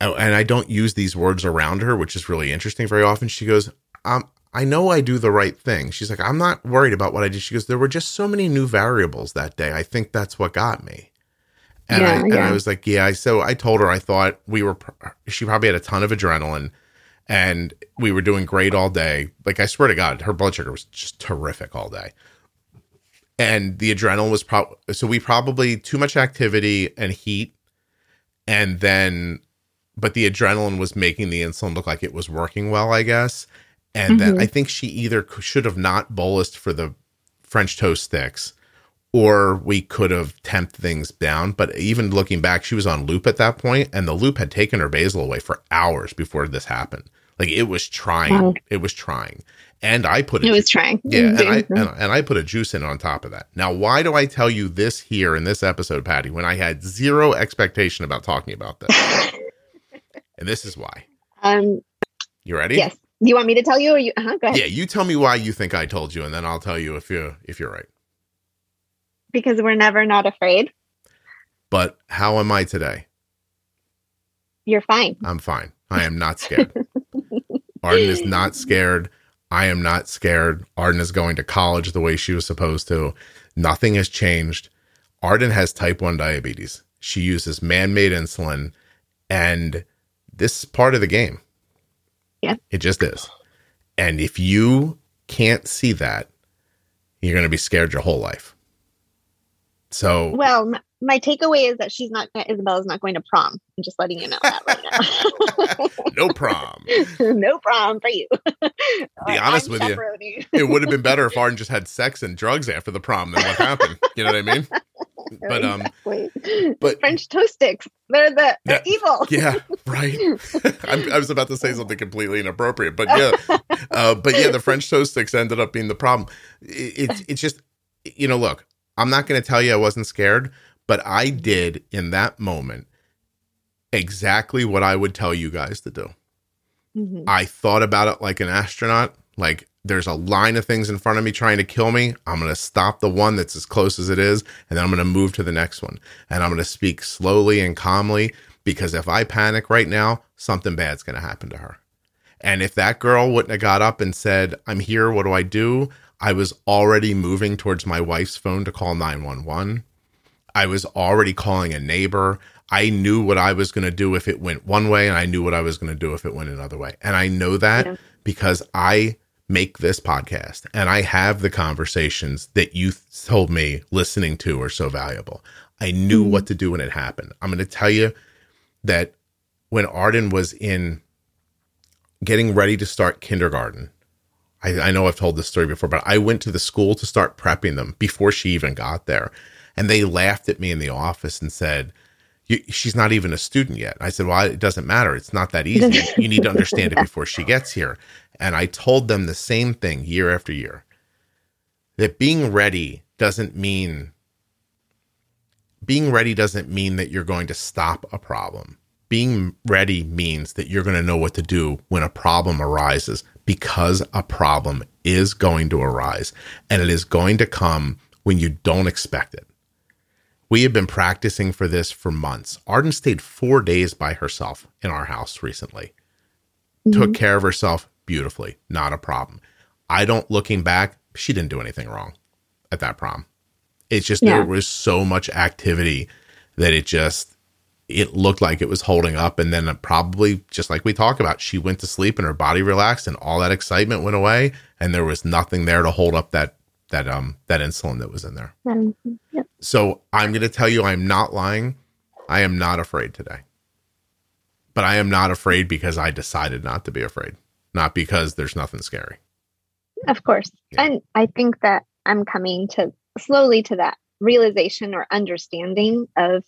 oh, and I don't use these words around her, which is really interesting very often. She goes, um, I know I do the right thing. She's like, I'm not worried about what I did. She goes, there were just so many new variables that day. I think that's what got me. And, yeah, I, and I was like, yeah. So I told her I thought we were, she probably had a ton of adrenaline and we were doing great all day. Like I swear to God, her blood sugar was just terrific all day. And the adrenaline was probably so we probably too much activity and heat, and then, but the adrenaline was making the insulin look like it was working well, I guess. And mm-hmm. then I think she either should have not bolused for the French toast sticks, or we could have temped things down. But even looking back, she was on loop at that point, and the loop had taken her basal away for hours before this happened. Like it was trying. Wow. It was trying. And I put it. It was trying. Yeah, and I and, and, I put a juice in on top of that. Now, why do I tell you this here in this episode, Patty, when I had zero expectation about talking about this? and this is why. Um, you ready? Yes. You want me to tell you, or you? Uh-huh, go ahead. Yeah, you tell me why you think I told you, and then I'll tell you if you're if you're right. Because we're never not afraid. But how am I today? You're fine. I'm fine. I am not scared. Arden is not scared. I am not scared. Arden is going to college the way she was supposed to. Nothing has changed. Arden has type 1 diabetes. She uses man made insulin, and this is part of the game. Yeah. It just is. And if you can't see that, you're going to be scared your whole life. So, well, my takeaway is that she's not Isabella's not going to prom. I'm just letting you know that right now. no prom. no prom for you. Be honest I'm with you, it would have been better if Arden just had sex and drugs after the prom than what happened. You know what I mean? But um, but French toast sticks, they're the they're evil. Yeah, right. i was about to say something completely inappropriate, but yeah, uh, but yeah, the French toast sticks ended up being the problem. It, it's it's just you know, look, I'm not going to tell you I wasn't scared but I did in that moment exactly what I would tell you guys to do. Mm-hmm. I thought about it like an astronaut. Like there's a line of things in front of me trying to kill me. I'm going to stop the one that's as close as it is, and then I'm going to move to the next one. And I'm going to speak slowly and calmly because if I panic right now, something bad's going to happen to her. And if that girl wouldn't have got up and said, I'm here, what do I do? I was already moving towards my wife's phone to call 911. I was already calling a neighbor. I knew what I was going to do if it went one way, and I knew what I was going to do if it went another way. And I know that yeah. because I make this podcast and I have the conversations that you told me listening to are so valuable. I knew mm-hmm. what to do when it happened. I'm going to tell you that when Arden was in getting ready to start kindergarten, I, I know I've told this story before, but I went to the school to start prepping them before she even got there. And they laughed at me in the office and said, she's not even a student yet. I said, well, it doesn't matter. It's not that easy. you need to understand it before she gets here. And I told them the same thing year after year that being ready doesn't mean being ready doesn't mean that you're going to stop a problem. Being ready means that you're going to know what to do when a problem arises because a problem is going to arise and it is going to come when you don't expect it. We have been practicing for this for months. Arden stayed four days by herself in our house recently. Mm-hmm. Took care of herself beautifully, not a problem. I don't, looking back, she didn't do anything wrong at that prom. It's just yeah. there was so much activity that it just, it looked like it was holding up. And then probably just like we talk about, she went to sleep and her body relaxed and all that excitement went away. And there was nothing there to hold up that, that, um, that insulin that was in there. Um, yep. So I'm going to tell you, I'm not lying. I am not afraid today. But I am not afraid because I decided not to be afraid, not because there's nothing scary. Of course. Yeah. And I think that I'm coming to slowly to that realization or understanding of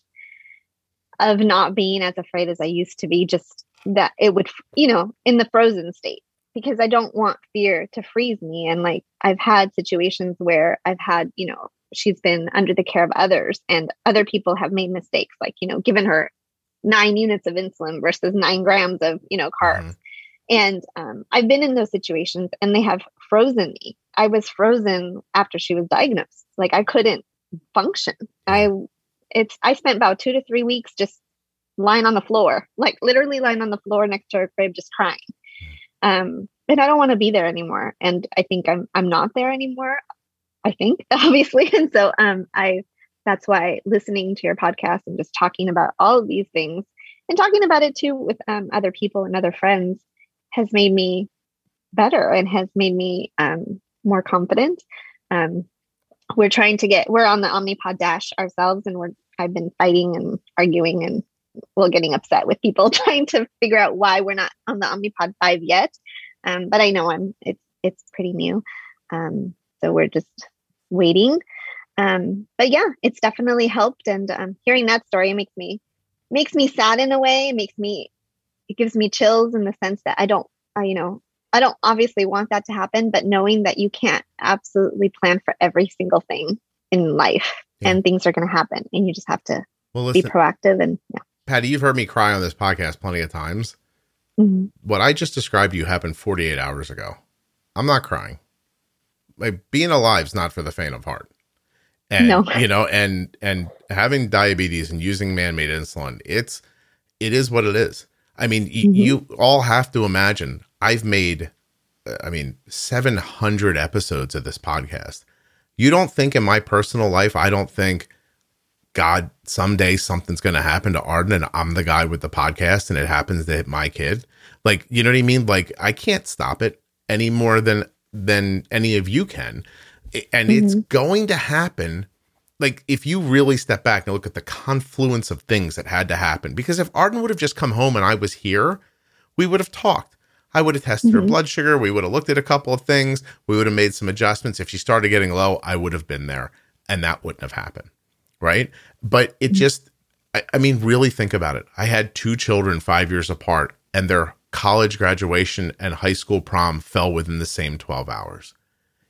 of not being as afraid as I used to be just that it would you know in the frozen state because I don't want fear to freeze me and like I've had situations where I've had you know she's been under the care of others and other people have made mistakes like you know given her 9 units of insulin versus 9 grams of you know carbs Mhm. and um, I've been in those situations and they have frozen me. I was frozen after she was diagnosed. Like I couldn't function. I it's I spent about two to three weeks just lying on the floor, like literally lying on the floor next to her crib, just crying. Um, and I don't want to be there anymore. And I think I'm I'm not there anymore. I think obviously, and so um, I that's why listening to your podcast and just talking about all of these things and talking about it too with um, other people and other friends has made me better and has made me um, more confident. Um, we're trying to get we're on the Omnipod Dash ourselves, and we're I've been fighting and arguing and well getting upset with people trying to figure out why we're not on the Omnipod Five yet. Um, but I know I'm it's it's pretty new, um, so we're just waiting. Um, but yeah, it's definitely helped, and um, hearing that story makes me makes me sad in a way. It makes me it gives me chills in the sense that I don't, I, you know, I don't obviously want that to happen, but knowing that you can't absolutely plan for every single thing in life Yeah. and things are going to happen and you just have to Well, be proactive and yeah. Patty, you've heard me cry on this podcast plenty of times. Mhm. What I just described to you happened 48 hours ago. I'm not crying. Like being alive is not for the faint of heart. And No. you know, and and having diabetes and using man-made insulin, it's it is what it is. I mean, y- Mhm. you all have to imagine. I've made, I mean, 700 episodes of this podcast. You don't think in my personal life, I don't think, God, someday something's going to happen to Arden and I'm the guy with the podcast and it happens to hit my kid. Like, you know what I mean? Like, I can't stop it any more than than any of you can. And it's going to happen like if you really step back and look at the confluence of things that had to happen because if arden would have just come home and i was here we would have talked i would have tested her Mhm. blood sugar we would have looked at a couple of things we would have made some adjustments if she started getting low i would have been there and that wouldn't have happened right but it just I, I mean really think about it i had two children five years apart and their college graduation and high school prom fell within the same 12 hours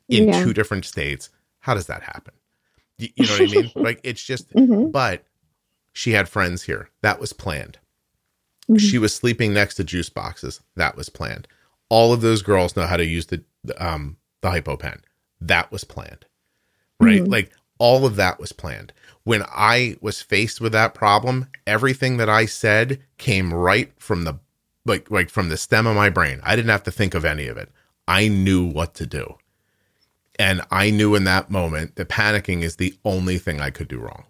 in Yeah. two different states how does that happen you, you know what i mean like it's just Mhm. but she had friends here. That was planned. Mhm. She was sleeping next to juice boxes. That was planned. All of those girls know how to use the um the hypo pen. That was planned. Right? Mhm. Like all of that was planned. When I was faced with that problem, everything that I said came right from the like like from the stem of my brain. I didn't have to think of any of it. I knew what to do. And I knew in that moment that panicking is the only thing I could do wrong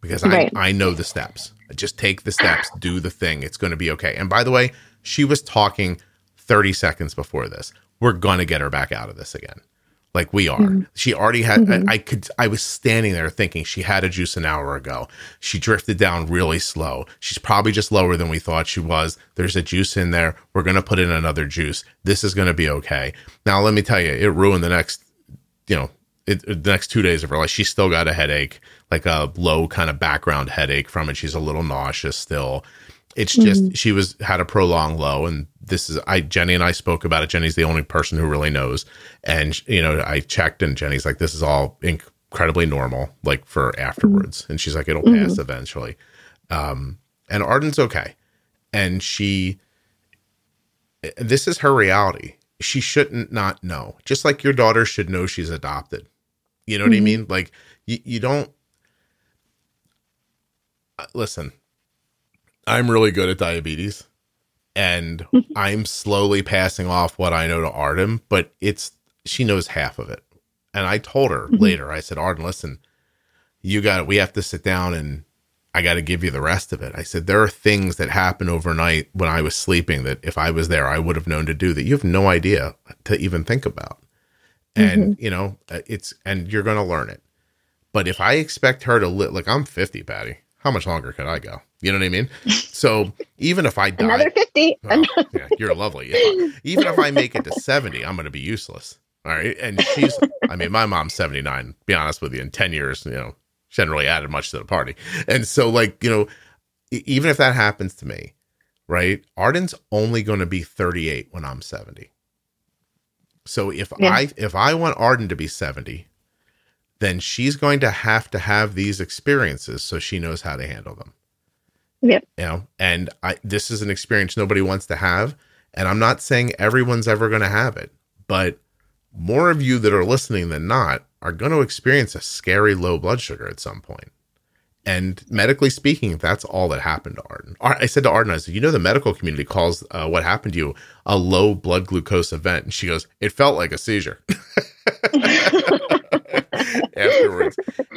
because I, Right. I know the steps. Just take the steps, do the thing. It's going to be okay. And by the way, she was talking 30 seconds before this. We're going to get her back out of this again. Like we are. Mm-hmm. She already had, I, mm-hmm. I could, I was standing there thinking she had a juice an hour ago. She drifted down really slow. She's probably just lower than we thought she was. There's a juice in there. We're going to put in another juice. This is going to be okay. Now, let me tell you, it ruined the next you know, it, the next two days of her life, she's still got a headache, like a low kind of background headache from it. She's a little nauseous still. It's just mm-hmm. she was had a prolonged low, and this is I Jenny and I spoke about it. Jenny's the only person who really knows, and you know I checked, and Jenny's like, this is all incredibly normal, like for afterwards, and she's like, it'll pass eventually. Um, and Arden's okay, and she this is her reality. She shouldn't not know. Just like your daughter should know she's adopted. You know what I Mhm. mean? Like you, you don't uh, listen. I'm really good at diabetes and I'm slowly passing off what I know to Arden, but it's she knows half of it. And I told her Mhm. later, I said, Arden, listen, you got we have to sit down and I got to give you the rest of it. I said, there are things that happen overnight when I was sleeping that if I was there, I would have known to do that you have no idea to even think about. And, mm-hmm. you know, uh, it's, and you're going to learn it. But if I expect her to live, like I'm 50, Patty, how much longer could I go? You know what I mean? So even if I die, another 50, well, yeah, you're lovely. Even if I make it to 70, I'm going to be useless. All right. And she's, I mean, my mom's 79, be honest with you, in 10 years, you know, she hadn't really added much to the party. And so, like, you know, even if that happens to me, right? Arden's only going to be 38 when I'm 70. So if yeah. I if I want Arden to be 70, then she's going to have to have these experiences so she knows how to handle them. Yeah. You know, and I this is an experience nobody wants to have. And I'm not saying everyone's ever going to have it, but more of you that are listening than not are going to experience a scary low blood sugar at some point. And medically speaking, that's all that happened to Arden. I said to Arden, I said, you know, the medical community calls uh, what happened to you a low blood glucose event. And she goes, it felt like a seizure afterwards.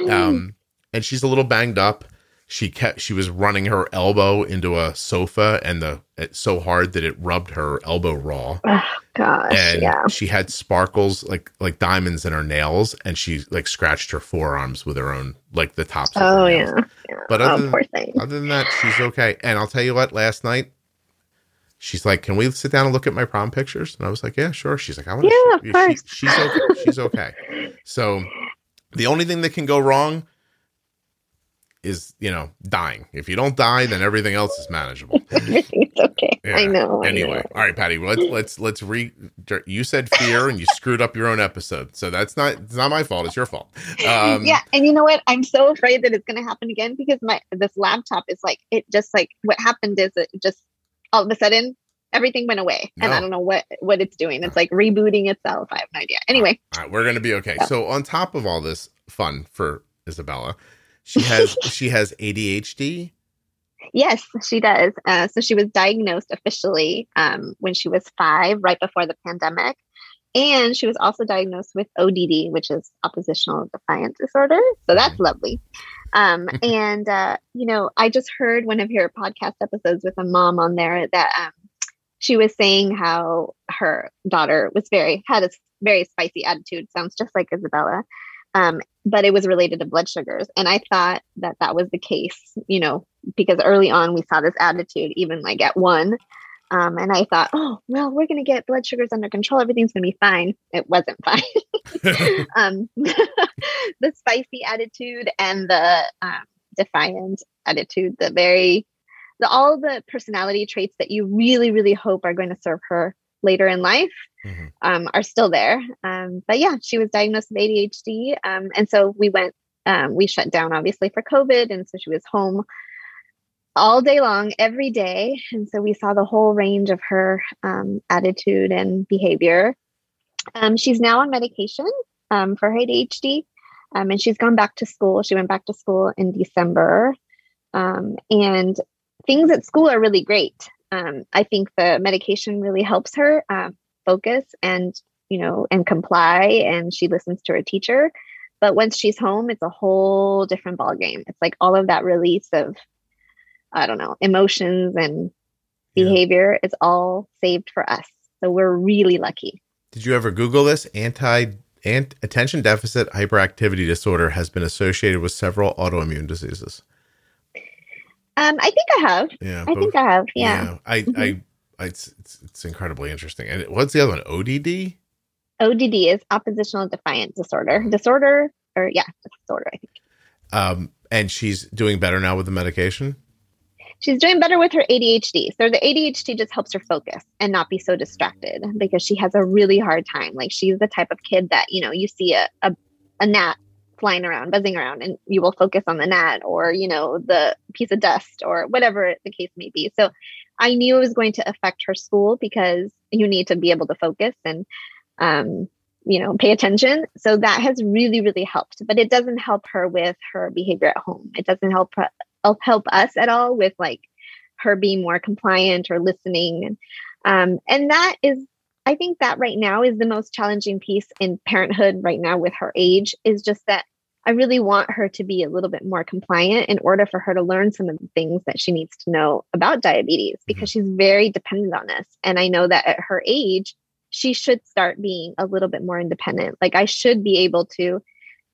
Um, and she's a little banged up she kept she was running her elbow into a sofa and the it so hard that it rubbed her elbow raw. Oh gosh. And yeah. she had sparkles like like diamonds in her nails and she like scratched her forearms with her own like the tops Oh yeah. yeah. But oh, other, oh, than, other than that, she's okay. And I'll tell you what, last night she's like, Can we sit down and look at my prom pictures? And I was like, Yeah, sure. She's like, I want to yeah, she, she's okay. She's okay. So the only thing that can go wrong is you know dying. If you don't die, then everything else is manageable. Everything's okay. Yeah. I know. Anyway, I know. all right, Patty. Let's let's let's re. You said fear, and you screwed up your own episode, so that's not it's not my fault. It's your fault. Um, yeah, and you know what? I'm so afraid that it's going to happen again because my this laptop is like it just like what happened is it just all of a sudden everything went away no. and i don't know what what it's doing it's like rebooting itself i have no idea anyway all right, we're gonna be okay yeah. so on top of all this fun for isabella she has she has ADHD. Yes, she does. Uh, so she was diagnosed officially um, when she was five, right before the pandemic. And she was also diagnosed with ODD, which is oppositional defiant disorder. So that's mm-hmm. lovely. Um, and, uh, you know, I just heard one of your podcast episodes with a mom on there that um, she was saying how her daughter was very, had a very spicy attitude, sounds just like Isabella. Um, but it was related to blood sugars. And I thought that that was the case, you know, because early on we saw this attitude, even like at one. Um, and I thought, oh, well, we're going to get blood sugars under control. Everything's going to be fine. It wasn't fine. um, the spicy attitude and the um, defiant attitude, the very, the, all the personality traits that you really, really hope are going to serve her later in life mm-hmm. um, are still there. Um, but yeah, she was diagnosed with ADHD. Um, and so we went, um, we shut down obviously for COVID. And so she was home all day long, every day. And so we saw the whole range of her um, attitude and behavior. Um, she's now on medication for her ADHD. and she's gone back to school. She went back to school in December. and things at school are really great. Um, I think the medication really helps her. Um, focus and you know and comply and she listens to her teacher. But once she's home it's a whole different ball game it's like all of that release of i don't know emotions and behavior yeah. is all saved for us. So we're really lucky. Did you ever google this? Anti ant, attention deficit hyperactivity disorder has been associated with several autoimmune diseases. Um i think i have. Yeah i think i have yeah, yeah. i mm-hmm. i it's, it's, it's incredibly interesting. And what's the other one? ODD. ODD is oppositional defiant disorder. Disorder, or yeah, disorder. I think. Um, and she's doing better now with the medication. She's doing better with her ADHD. So the ADHD just helps her focus and not be so distracted because she has a really hard time. Like she's the type of kid that you know you see a, a, a gnat flying around, buzzing around, and you will focus on the gnat or you know the piece of dust or whatever the case may be. So I knew it was going to affect her school because you need to be able to focus and, um, you know, pay attention. So that has really, really helped. But it doesn't help her with her behavior at home. It doesn't help help us at all with like her being more compliant or listening. Um, and that is, I think that right now is the most challenging piece in parenthood right now with her age is just that I really want her to be a little bit more compliant in order for her to learn some of the things that she needs to know about diabetes because she's very dependent on this. And I know that at her age, she should start being a little bit more independent. Like I should be able to,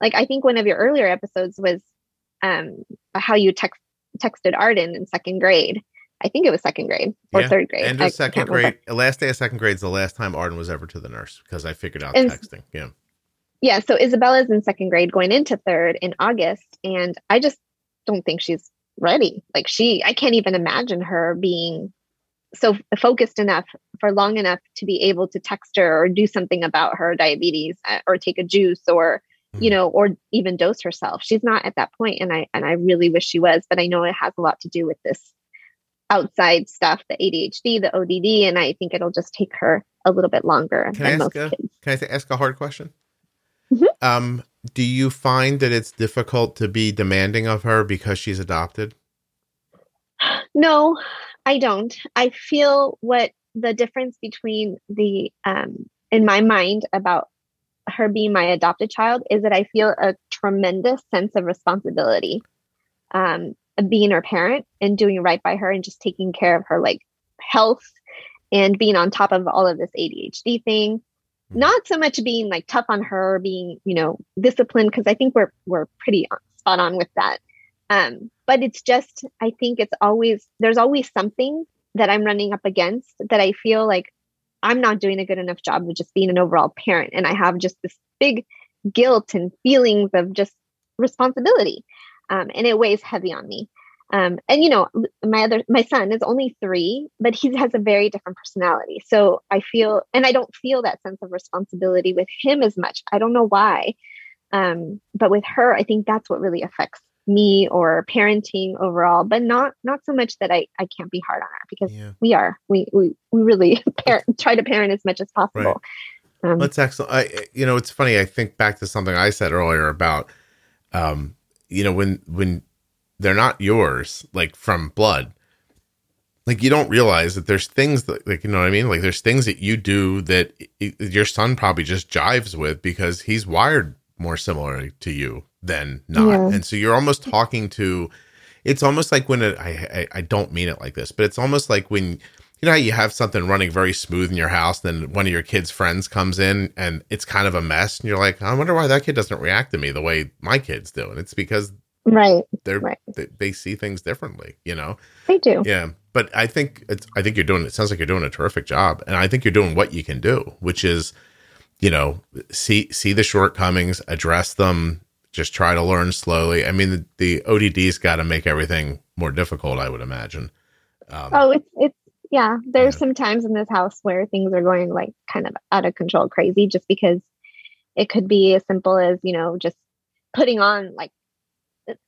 like I think one of your earlier episodes was um, how you text texted Arden in second grade. I think it was second grade or Yeah. third grade. End I second can't remember. grade. Last day of second grade is the last time Arden was ever to the nurse because I figured out And- texting. Yeah. Yeah so isabella's in second grade going into third in august and i just don't think she's ready like she i can't even imagine her being so focused enough for long enough to be able to text her or do something about her diabetes uh, or take a juice or you Mhm. know or even dose herself she's not at that point and i and i really wish she was but i know it has a lot to do with this outside stuff the adhd the odd and i think it'll just take her a little bit longer Can I than ask most a- kids Can I ask a hard question? Mhm. Um, do you find that it's difficult to be demanding of her because she's adopted? No, I don't. I feel what the difference between the um in my mind about her being my adopted child is that I feel a tremendous sense of responsibility um of being her parent and doing right by her and just taking care of her like health and being on top of all of this ADHD thing. Not so much being like tough on her, being, you know, disciplined because I think we're we're pretty spot on with that. Um, but it's just, I think it's always, there's always something that I'm running up against that I feel like I'm not doing a good enough job of just being an overall parent. And I have just this big guilt and feelings of just responsibility. Um, and it weighs heavy on me. Um, and you know, my other, my son is only three, but he has a very different personality. So I feel, and I don't feel that sense of responsibility with him as much. I don't know why. Um, but with her, I think that's what really affects me or parenting overall, but not not so much that I I can't be hard on her because Yeah. we are we we we really parent, try to parent as much as possible. Um, That's excellent. I, you know, it's funny. I think back to something I said earlier about, um, you know, when when they're not yours, like from blood, like you don't realize that there's things that, like, you know what I mean? Like there's things that you do that i- your son probably just jives with because he's wired more similarly to you than not, Yeah. and so you're almost talking to. It's almost like when it, I, I I don't mean it like this, but it's almost like when you know how you have something running very smooth in your house, then one of your kids' friends comes in and it's kind of a mess, and you're like, I wonder why that kid doesn't react to me the way my kids do, and it's because right, they're Right. they, they see things differently, you know. they do. Yeah, but I think it's I think you're doing it sounds like you're doing a terrific job, and I think you're doing what you can do, which is, you know, see see the shortcomings, address them, just try to learn slowly. I mean, the, the ODD's got to make everything more difficult, I would imagine. Um, Oh, it's it's yeah. There's Yeah. some times in this house where things are going like kind of out of control, crazy, just because it could be as simple as you know just putting on like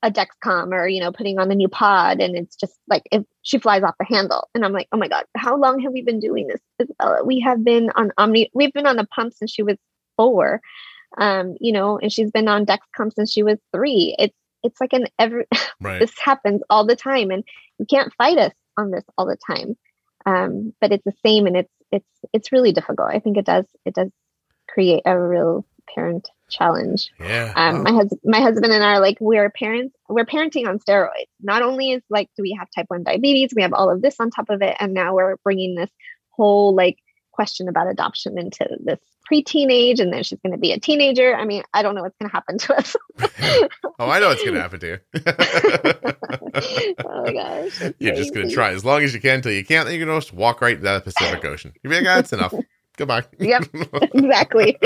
a Dexcom or you know putting on the new pod, and it's just like if she flies off the handle, and I'm like, oh my god, how long have we been doing this? Isabella? We have been on Omni. We've been on the pump since she was four, um, you know, and she's been on Dexcom since she was three. It's it's like an every right. this happens all the time and you can't fight us on this all the time um, but it's the same and it's it's it's really difficult i think it does it does create a real parent challenge yeah. um, wow. my husband my husband and i are like we're parents we're parenting on steroids not only is like do we have type 1 diabetes we have all of this on top of it and now we're bringing this whole like question about adoption into this pre-teenage and then she's going to be a teenager i mean i don't know what's going to happen to us oh, I know what's going to happen to you. oh my gosh You're just going to try as long as you can until you can't. Then you're going to just walk right into the Pacific Ocean. You're like, ah, that's enough. Goodbye. Yep. exactly.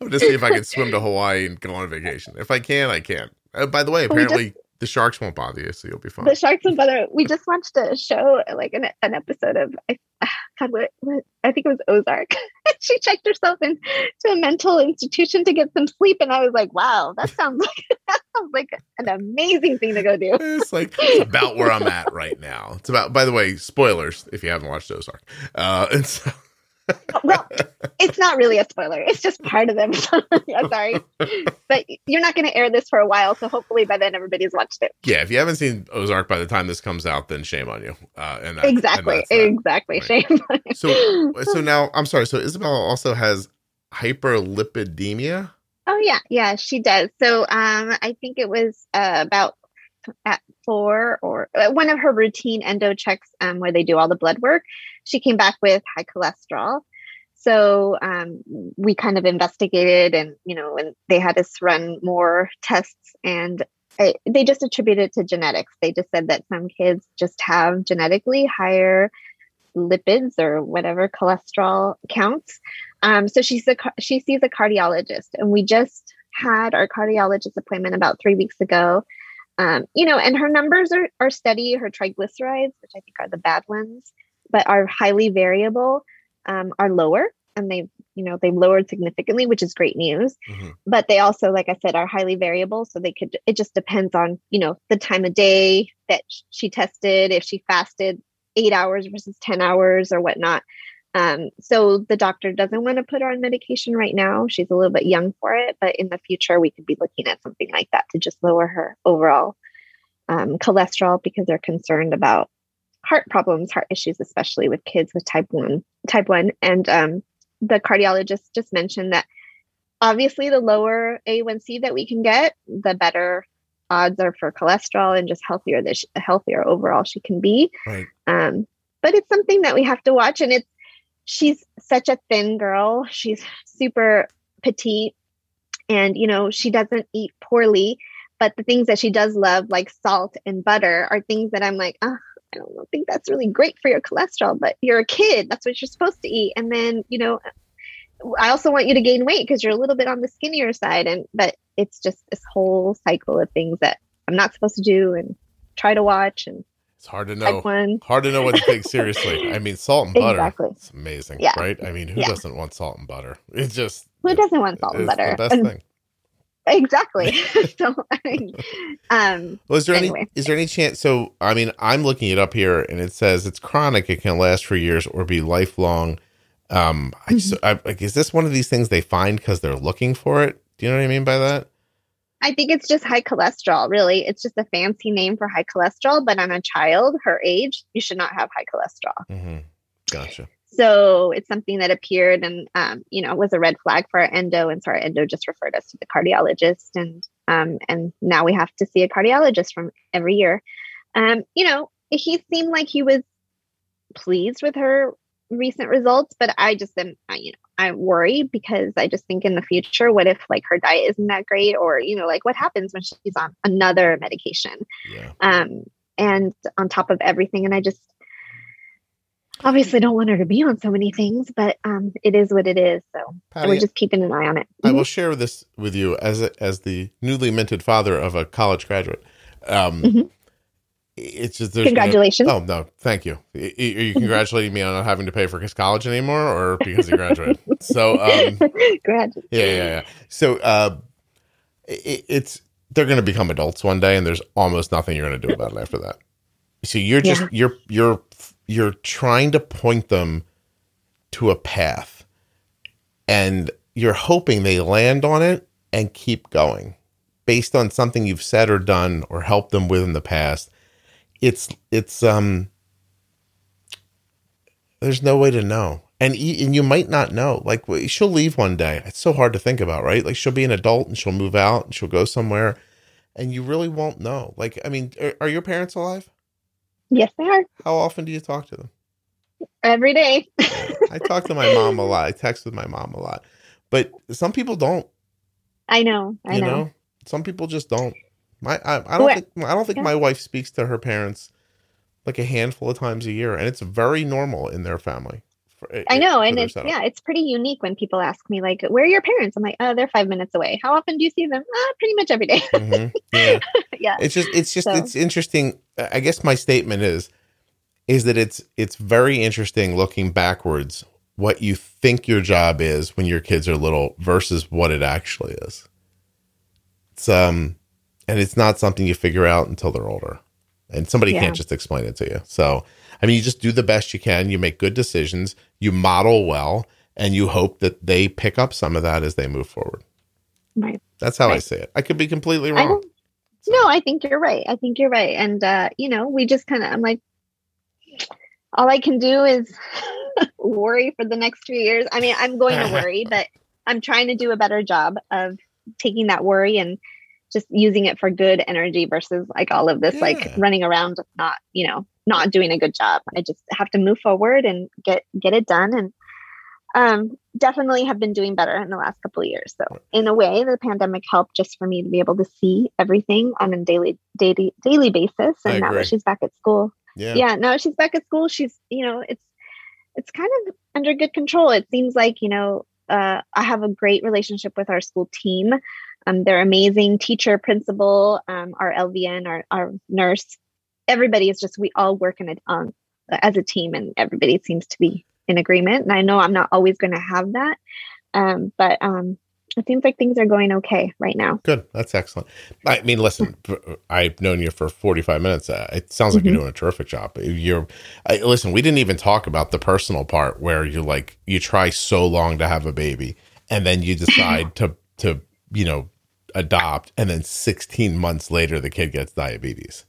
I'm just see if I can swim to Hawaii and go on a vacation. If I can, I can. Uh, by the way, We just- apparently the sharks won't bother you, so you'll be fine. the sharks and butter. We just watched a show, like an, an episode of, I, God, what, what? I think it was Ozark. she checked herself into a mental institution to get some sleep, and I was like, wow, that sounds like that sounds like an amazing thing to go do. It's like it's about where I'm at right now. It's about. By the way, spoilers if you haven't watched Ozark. Uh, and so, well, it's not really a spoiler. It's just part of them. I'm sorry, but you're not going to air this for a while, so hopefully by then everybody's watched it. yeah, if you haven't seen Ozark by the time this comes out, then shame on you. Uh, and that's, exactly, And exactly. Right. Shame. on you. So, so now I'm sorry. So Isabella also has hyperlipidemia. Oh yeah, yeah, she does. So um, I think it was uh, about at four or uh, one of her routine endo checks um, where they do all the blood work. She came back with high cholesterol. So um, we kind of investigated, and you know, and they had us run more tests, and I, they just attributed it to genetics. They just said that some kids just have genetically higher lipids or whatever cholesterol counts. Um, so she's a she sees a cardiologist, and we just had our cardiologist appointment about three weeks ago. Um, you know, and her numbers are are steady. Her triglycerides, which I think are the bad ones, but are highly variable, um, are lower, and they've you know they've lowered significantly, which is great news. Mm-hmm. But they also, like I said, are highly variable. So they could. It just depends on you know the time of day that she tested, if she fasted eight hours versus ten hours or whatnot. Um, so the doctor doesn't want to put her on medication right now. She's a little bit young for it, but in the future, we could be looking at something like that to just lower her overall um, cholesterol because they're concerned about heart problems, heart issues, especially with kids with type one. Type one, and um, the cardiologist just mentioned that obviously the lower A1C that we can get, the better odds are for cholesterol and just healthier the healthier overall she can be. Right. Um, but it's something that we have to watch, and it's she's such a thin girl. She's super petite and you know, she doesn't eat poorly, but the things that she does love like salt and butter are things that I'm like, oh, I don't think that's really great for your cholesterol, but you're a kid. That's what you're supposed to eat. And then, you know, I also want you to gain weight because you're a little bit on the skinnier side. And, but it's just this whole cycle of things that I'm not supposed to do and try to watch. And it's hard to know. Hard to know what to take seriously. I mean, salt and butter. Exactly. It's amazing, yeah. right? I mean, who yeah. doesn't want salt and butter? It's just who doesn't want salt and butter? The best and, thing. Exactly. so, um, well, is there anyway. any is there any chance? So, I mean, I'm looking it up here, and it says it's chronic. It can last for years or be lifelong. Um, I just, mm-hmm. I, like, is this one of these things they find because they're looking for it? Do you know what I mean by that? I think it's just high cholesterol, really. It's just a fancy name for high cholesterol, but on a child her age, you should not have high cholesterol. Mm-hmm. Gotcha. So it's something that appeared and, um, you know, was a red flag for our endo. And so our endo just referred us to the cardiologist. And, um, and now we have to see a cardiologist from every year. Um, you know, he seemed like he was pleased with her recent results, but I just am, you know, I worry because I just think in the future, what if like her diet isn't that great, or you know, like what happens when she's on another medication, yeah. um, and on top of everything, and I just obviously don't want her to be on so many things, but um, it is what it is. So Patty, we're just keeping an eye on it. I will mm-hmm. share this with you as a, as the newly minted father of a college graduate. Um, mm-hmm it's just congratulations. oh no, thank you. Are you congratulating me on not having to pay for his college anymore, or because he graduated? so, um, graduate. Yeah, yeah, yeah. So, uh, it, it's they're going to become adults one day, and there's almost nothing you're going to do about it after that. So you're just yeah. you're you're you're trying to point them to a path, and you're hoping they land on it and keep going. Based on something you've said or done or helped them with in the past it's it's um there's no way to know. And and you might not know. Like she'll leave one day. It's so hard to think about right? Like she'll be an adult and she'll move out and she'll go somewhere and you really won't know. Like i mean are, are your parents alive yes they are. How often do you talk to them? Every day. I talk to my mom a lot. I text with my mom a lot. But some people don't. I know i you know. know? Some people just don't. My I, I don't think I don't think yeah. my wife speaks to her parents like a handful of times a year, and it's very normal in their family. For, I know, and it's setup. yeah, it's pretty unique when people ask me like, "Where are your parents?" I'm like, "Oh, they're five minutes away." How often do you see them? Uh, pretty much every day. mm-hmm. Yeah, yeah. It's just it's just so. it's interesting. I guess my statement is is that it's it's very interesting looking backwards what you think your job is when your kids are little versus what it actually is. It's um and it's not something you figure out until they're older and somebody yeah. can't just explain it to you so i mean you just do the best you can. You make good decisions. You model well and you hope that they pick up some of that as they move forward. Right. That's how right. i say it. I could be completely wrong. so. no i think you're right. I think you're right. And uh you know we just kind of i'm like all i can do is worry for the next three years. I mean i'm going to worry but i'm trying to do a better job of taking that worry and just using it for good energy versus like all of this Yeah. like running around not you know not doing a good job. I just have to move forward and get get it done and um definitely have been doing better in the last couple of years. So in a way the pandemic helped just for me to be able to see everything on a daily daily daily basis. And now that she's back at school. Yeah. yeah now she's back at school she's you know it's it's kind of under good control. It seems like you know uh, i have a great relationship with our school team. Um, they're amazing teacher principal um, our lvn our, our nurse everybody is just we all work in it um, as a team and everybody seems to be in agreement and i know i'm not always going to have that um, but um, it seems like things are going okay right now Good. That's excellent. I mean, listen, I've known you for 45 minutes. Uh, It sounds like Mhm. you're doing a terrific job. You're, I, listen, we didn't even talk about the personal part where you're like, you try so long to have a baby and then you decide to, to, you know, adopt. And then 16 months later, the kid gets diabetes.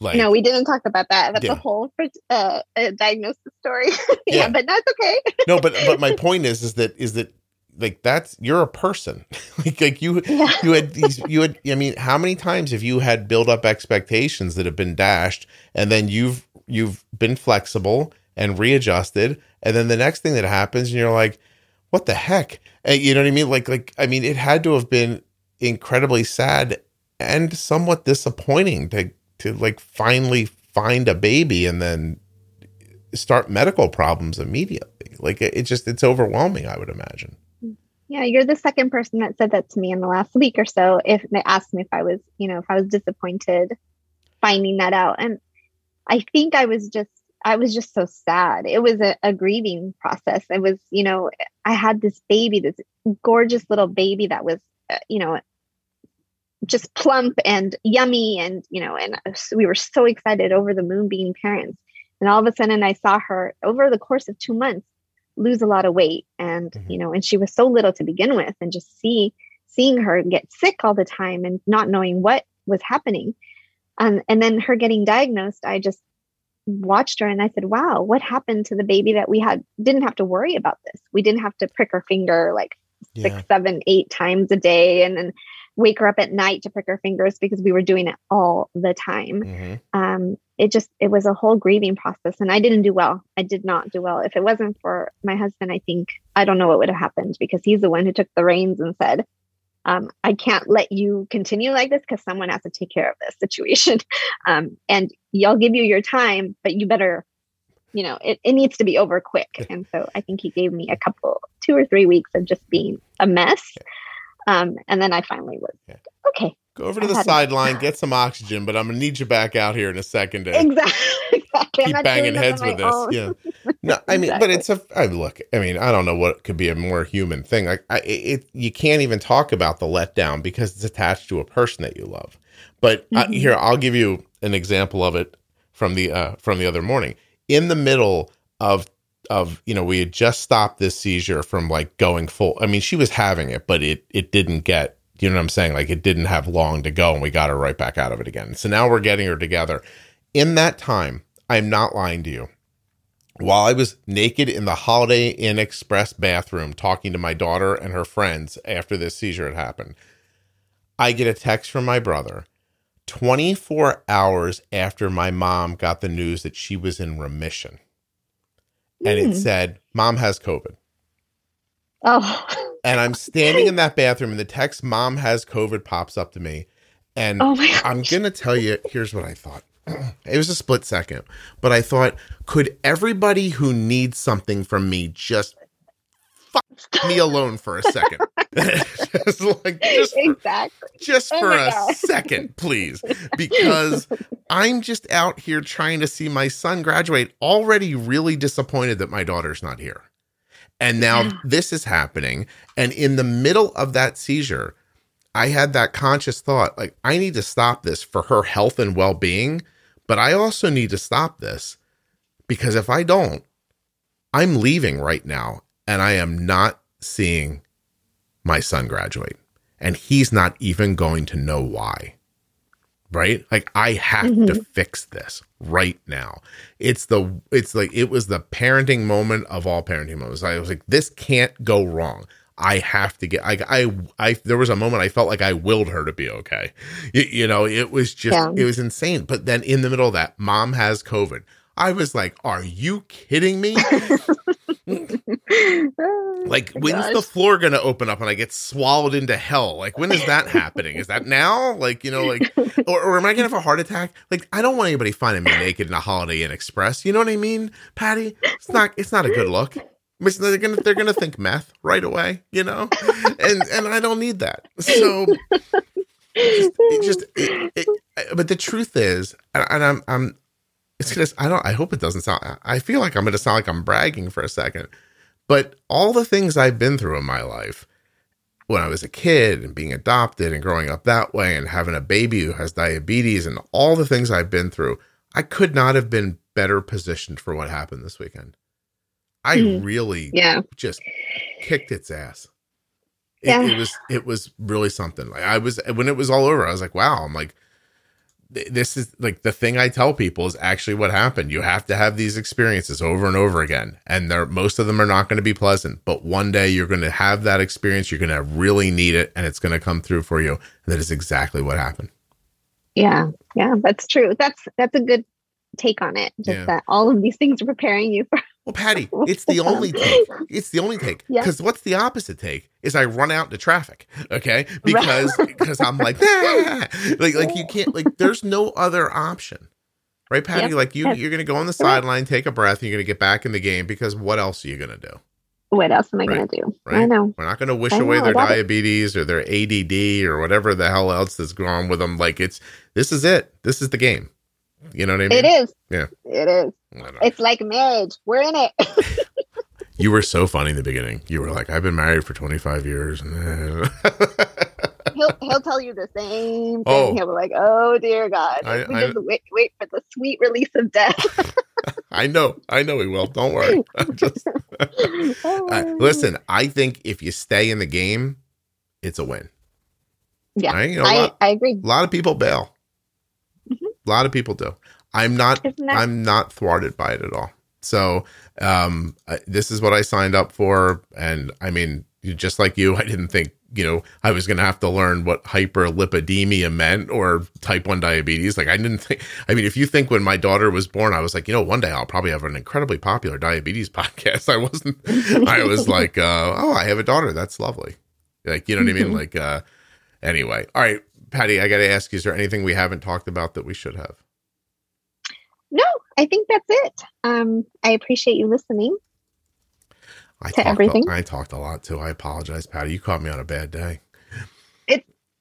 Like, no we didn't talk about that that's Yeah. a whole uh, uh, diagnosis story yeah, Yeah. but that's okay no, but, but my point is, is that, is that like, that's, you're a person. like, like you, yeah you had these you had i mean how many times have you had build up expectations that have been dashed and then you've you've been flexible and readjusted and then the next thing that happens and you're like what the heck and you know what i mean like like i mean it had to have been incredibly sad and somewhat disappointing to to like finally find a baby and then start medical problems immediately like it, it just it's overwhelming i would imagine Yeah, you're the second person that said that to me in the last week or so. If they asked me if I was, you know, if I was disappointed finding that out. And I think I was just, I was just so sad. It was a, a grieving process. It was, you know, I had this baby, this gorgeous little baby that was, uh, you know, just plump and yummy. And, you know, and we were so excited over the moon being parents. And all of a sudden I saw her over the course of two months lose a lot of weight and Mhm. you know and she was so little to begin with and just see seeing her get sick all the time and not knowing what was happening um, and then her getting diagnosed i just watched her and i said wow what happened to the baby that we had didn't have to worry about this we didn't have to prick her finger like six seven eight times a day and then wake her up at night to prick her fingers because we were doing it all the time. Mhm. um, it just it was a whole grieving process and i didn't do well. I did not do well. If it wasn't for my husband i think i don't know what would have happened because he's the one who took the reins and said um, i can't let you continue like this because someone has to take care of this situation. Um, and y'all give you your time but you better you know it, it needs to be over quick and so i think he gave me a couple two or three weeks of just being a mess um, and then i finally was Yeah. okay Go over to I the sideline, get some oxygen, but I'm gonna need you back out here in a second exactly, exactly. Keep banging heads with this. own. Yeah. No, I mean, but it's a. I look. I mean, I don't know what could be a more human thing. Like, I, it, you can't even talk about the letdown because it's attached to a person that you love. But uh, Mhm. here, I'll give you an example of it from the uh, from the other morning. In the middle of of you know, we had just stopped this seizure from like going full. I mean, she was having it, but it it didn't get. You know what I'm saying? Like it didn't have long to go, and we got her right back out of it again. So now we're getting her together. In that time, I'm not lying to you while I was naked in the Holiday Inn Express bathroom talking to my daughter and her friends after this seizure had happened, I get a text from my brother 24 hours after my mom got the news that she was in remission. And it Mm. said, Mom has COVID. Oh, And I'm standing in that bathroom, and the text, Mom has COVID, pops up to me. And oh my. I'm going to tell you, here's what I thought. It was a split second, but I thought, could everybody who needs something from me just me alone for a second? just like, just for, exactly. just Oh for my a God. second, please. Because I'm just out here trying to see my son graduate, already really disappointed that my daughter's not here. And now Yeah. this is happening. And in the middle of that seizure, I had that conscious thought like, I need to stop this for her health and well being, but I also need to stop this because if I don't, I'm leaving right now and I am not seeing my son graduate. And he's not even going to know why. Right? Like I have to mm-hmm. fix this right now. It's the it's like it was the parenting moment of all parenting moments. I was like, this can't go wrong. I have to get. I, I, I. There was a moment I felt like I willed her to be okay. You, you know, it was just, Yeah. it was insane. But then in the middle of that, mom has COVID. I was like, "Are you kidding me? Like, Oh when's the floor to open up and I get swallowed into hell? Like, when is that happening? Is that now? Like, you know, like, or, or am I to have a heart attack? Like, I don't want anybody finding me naked in a Holiday Inn Express. You know what I mean, Patty? It's not. It's not a good look. They're gonna they're gonna think meth right away, you know, and and I don't need that. So it just it, it, but the truth is and, and i'm i'm it's gonna i don't i hope it doesn't sound i feel like i'm gonna sound like i'm bragging for a second but all the things i've been through in my life when i was a kid and being adopted and growing up that way and having a baby who has diabetes and all the things i've been through i could not have been better positioned for what happened this weekend i Mhm. really Yeah. just kicked its ass. It, Yeah. it was it was really something. Like I was when it was all over, I was like, wow. I'm like, this is like the thing I tell people is actually what happened. You have to have these experiences over and over again, and they're most of them are not going to be pleasant. But one day you're going to have that experience. You're going to really need it, and it's going to come through for you. And that is exactly what happened. Yeah. Yeah. That's true. That's that's a good take on it. Just Yeah. that all of these things are preparing you for Well, Patty, it's the only take. It's the only take. Yeah. Because what's the opposite take? Is I run out into traffic. Okay. Because because I'm like, "Ah!" like like you can't like there's no other option. Right, Patty? Yeah. Like you Yeah. you're gonna go on the sideline, take a breath, and you're gonna get back in the game because what else are you gonna do? what else am I Right. gonna do? Right. I know. We're not gonna wish I away know, their got it. diabetes or their ADD or whatever the hell else that's going on with them. Like it's this is it. This is the game. You know what I mean? It is. Yeah. It is. I don't know. It's like marriage. We're in it. You were so funny in the beginning. You were like, I've been married for 25 years. he'll he'll tell you the same thing. Oh. He'll be like, "Oh dear God, I- we I- just wait wait for the sweet release of death." I know. I know he will. Don't worry. I'm just, listen, I think if you stay in the game, it's a win. Yeah, Right? You know, I lot, I agree. a lot of people bail. A lot of people do. I'm not that I'm not thwarted by it at all. So, um, I, this is what I signed up for, and I mean, just like you, I didn't think you know I was going to have to learn what hyperlipidemia meant or type one diabetes. Like I didn't think. I mean, if you think when my daughter was born, I was like, you know, one day I'll probably have an incredibly popular diabetes podcast. I wasn't. I was like, uh, oh, I have a daughter. That's lovely. Like you know what I mean? Like, uh, anyway, all right, Patty, I got to ask you: Is there anything we haven't talked about that we should have? no? I think that's it. Um, I appreciate you listening. I to everything? A, I talked a lot too. I apologize, Patty. You caught me on a bad day.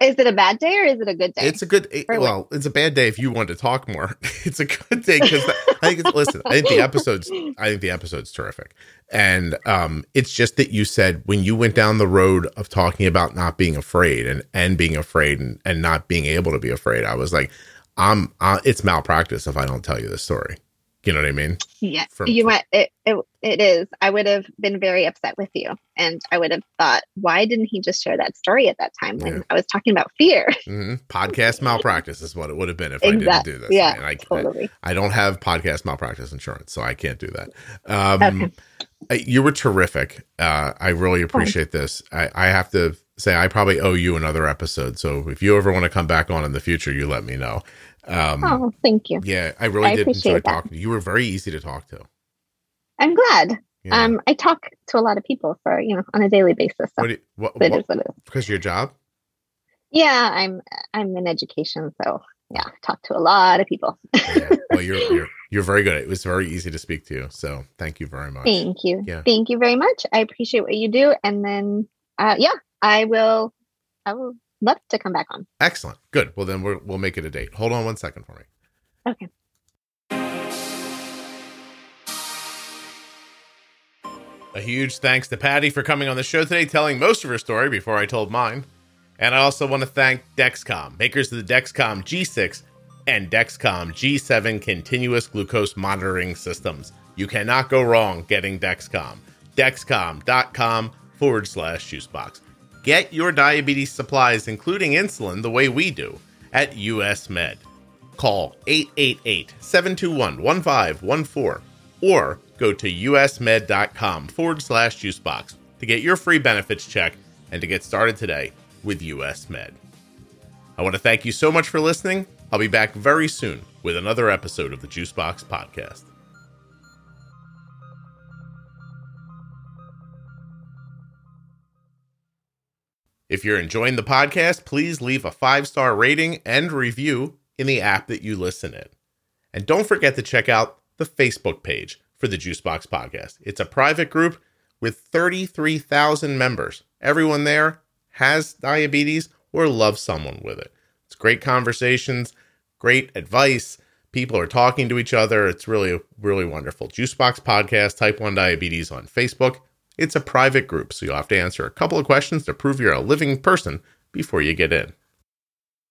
Is it a bad day or is it a good day? It's a good. It, well, it's a bad day if you want to talk more. it's a good day because I think. It's, listen, I think the episode's. I think the episode's terrific, and um, it's just that you said when you went down the road of talking about not being afraid and and being afraid and and not being able to be afraid. I was like, I'm. Uh, it's malpractice if I don't tell you this story. You know what I mean? yeah, from- you went. It, it it is. I would have been very upset with you, and I would have thought, why didn't he just share that story at that time when Yeah. I was talking about fear? hmm Podcast malpractice is what it would have been if I didn't do this. yeah, and I, Totally. I don't have podcast malpractice insurance, so I can't do that. Um, Okay. You were terrific. Uh, I really appreciate this. I, I have to say, I probably owe you another episode. So if you ever want to come back on in the future, you let me know. Um, oh, thank you. Yeah, I really I did enjoy that. talking to you. You were very easy to talk to. I'm glad. Yeah. Um, I talk to a lot of people for you know on a daily basis. So what, you, what, what- is what it is. because your job? Yeah, I'm I'm in education, so yeah, talk to a lot of people. Yeah. well, you're, you're, you're very good. It was very easy to speak to you. So thank you very much. Thank you. Yeah. Thank you very much. I appreciate what you do. And then uh yeah, I will I will love to come back on. Excellent. Good. Well, then we're, we'll make it a date. Hold on one second for me. Okay. A huge thanks to Patty for coming on the show today, telling most of her story before I told mine. And I also want to thank Dexcom, makers of the Dexcom G6 and Dexcom G7 continuous glucose monitoring systems. You cannot go wrong getting Dexcom. Dexcom.com forward slash juicebox. Get your diabetes supplies, including insulin, the way we do at US Med. Call 888 721 1514 or go to usmed.com forward slash juicebox. to get your free benefits check and to get started today with US Med. I want to thank you so much for listening. I'll be back very soon with another episode of the Juicebox Podcast. If you're enjoying the podcast, please leave a five star rating and review in the app that you listen in. And don't forget to check out the Facebook page for the Juicebox Podcast. It's a private group with 33,000 members. Everyone there has diabetes or loves someone with it. It's great conversations, great advice. People are talking to each other. It's really, really wonderful. Juicebox Podcast, Type 1 Diabetes on Facebook. It's a private group, so you'll have to answer a couple of questions to prove you're a living person before you get in.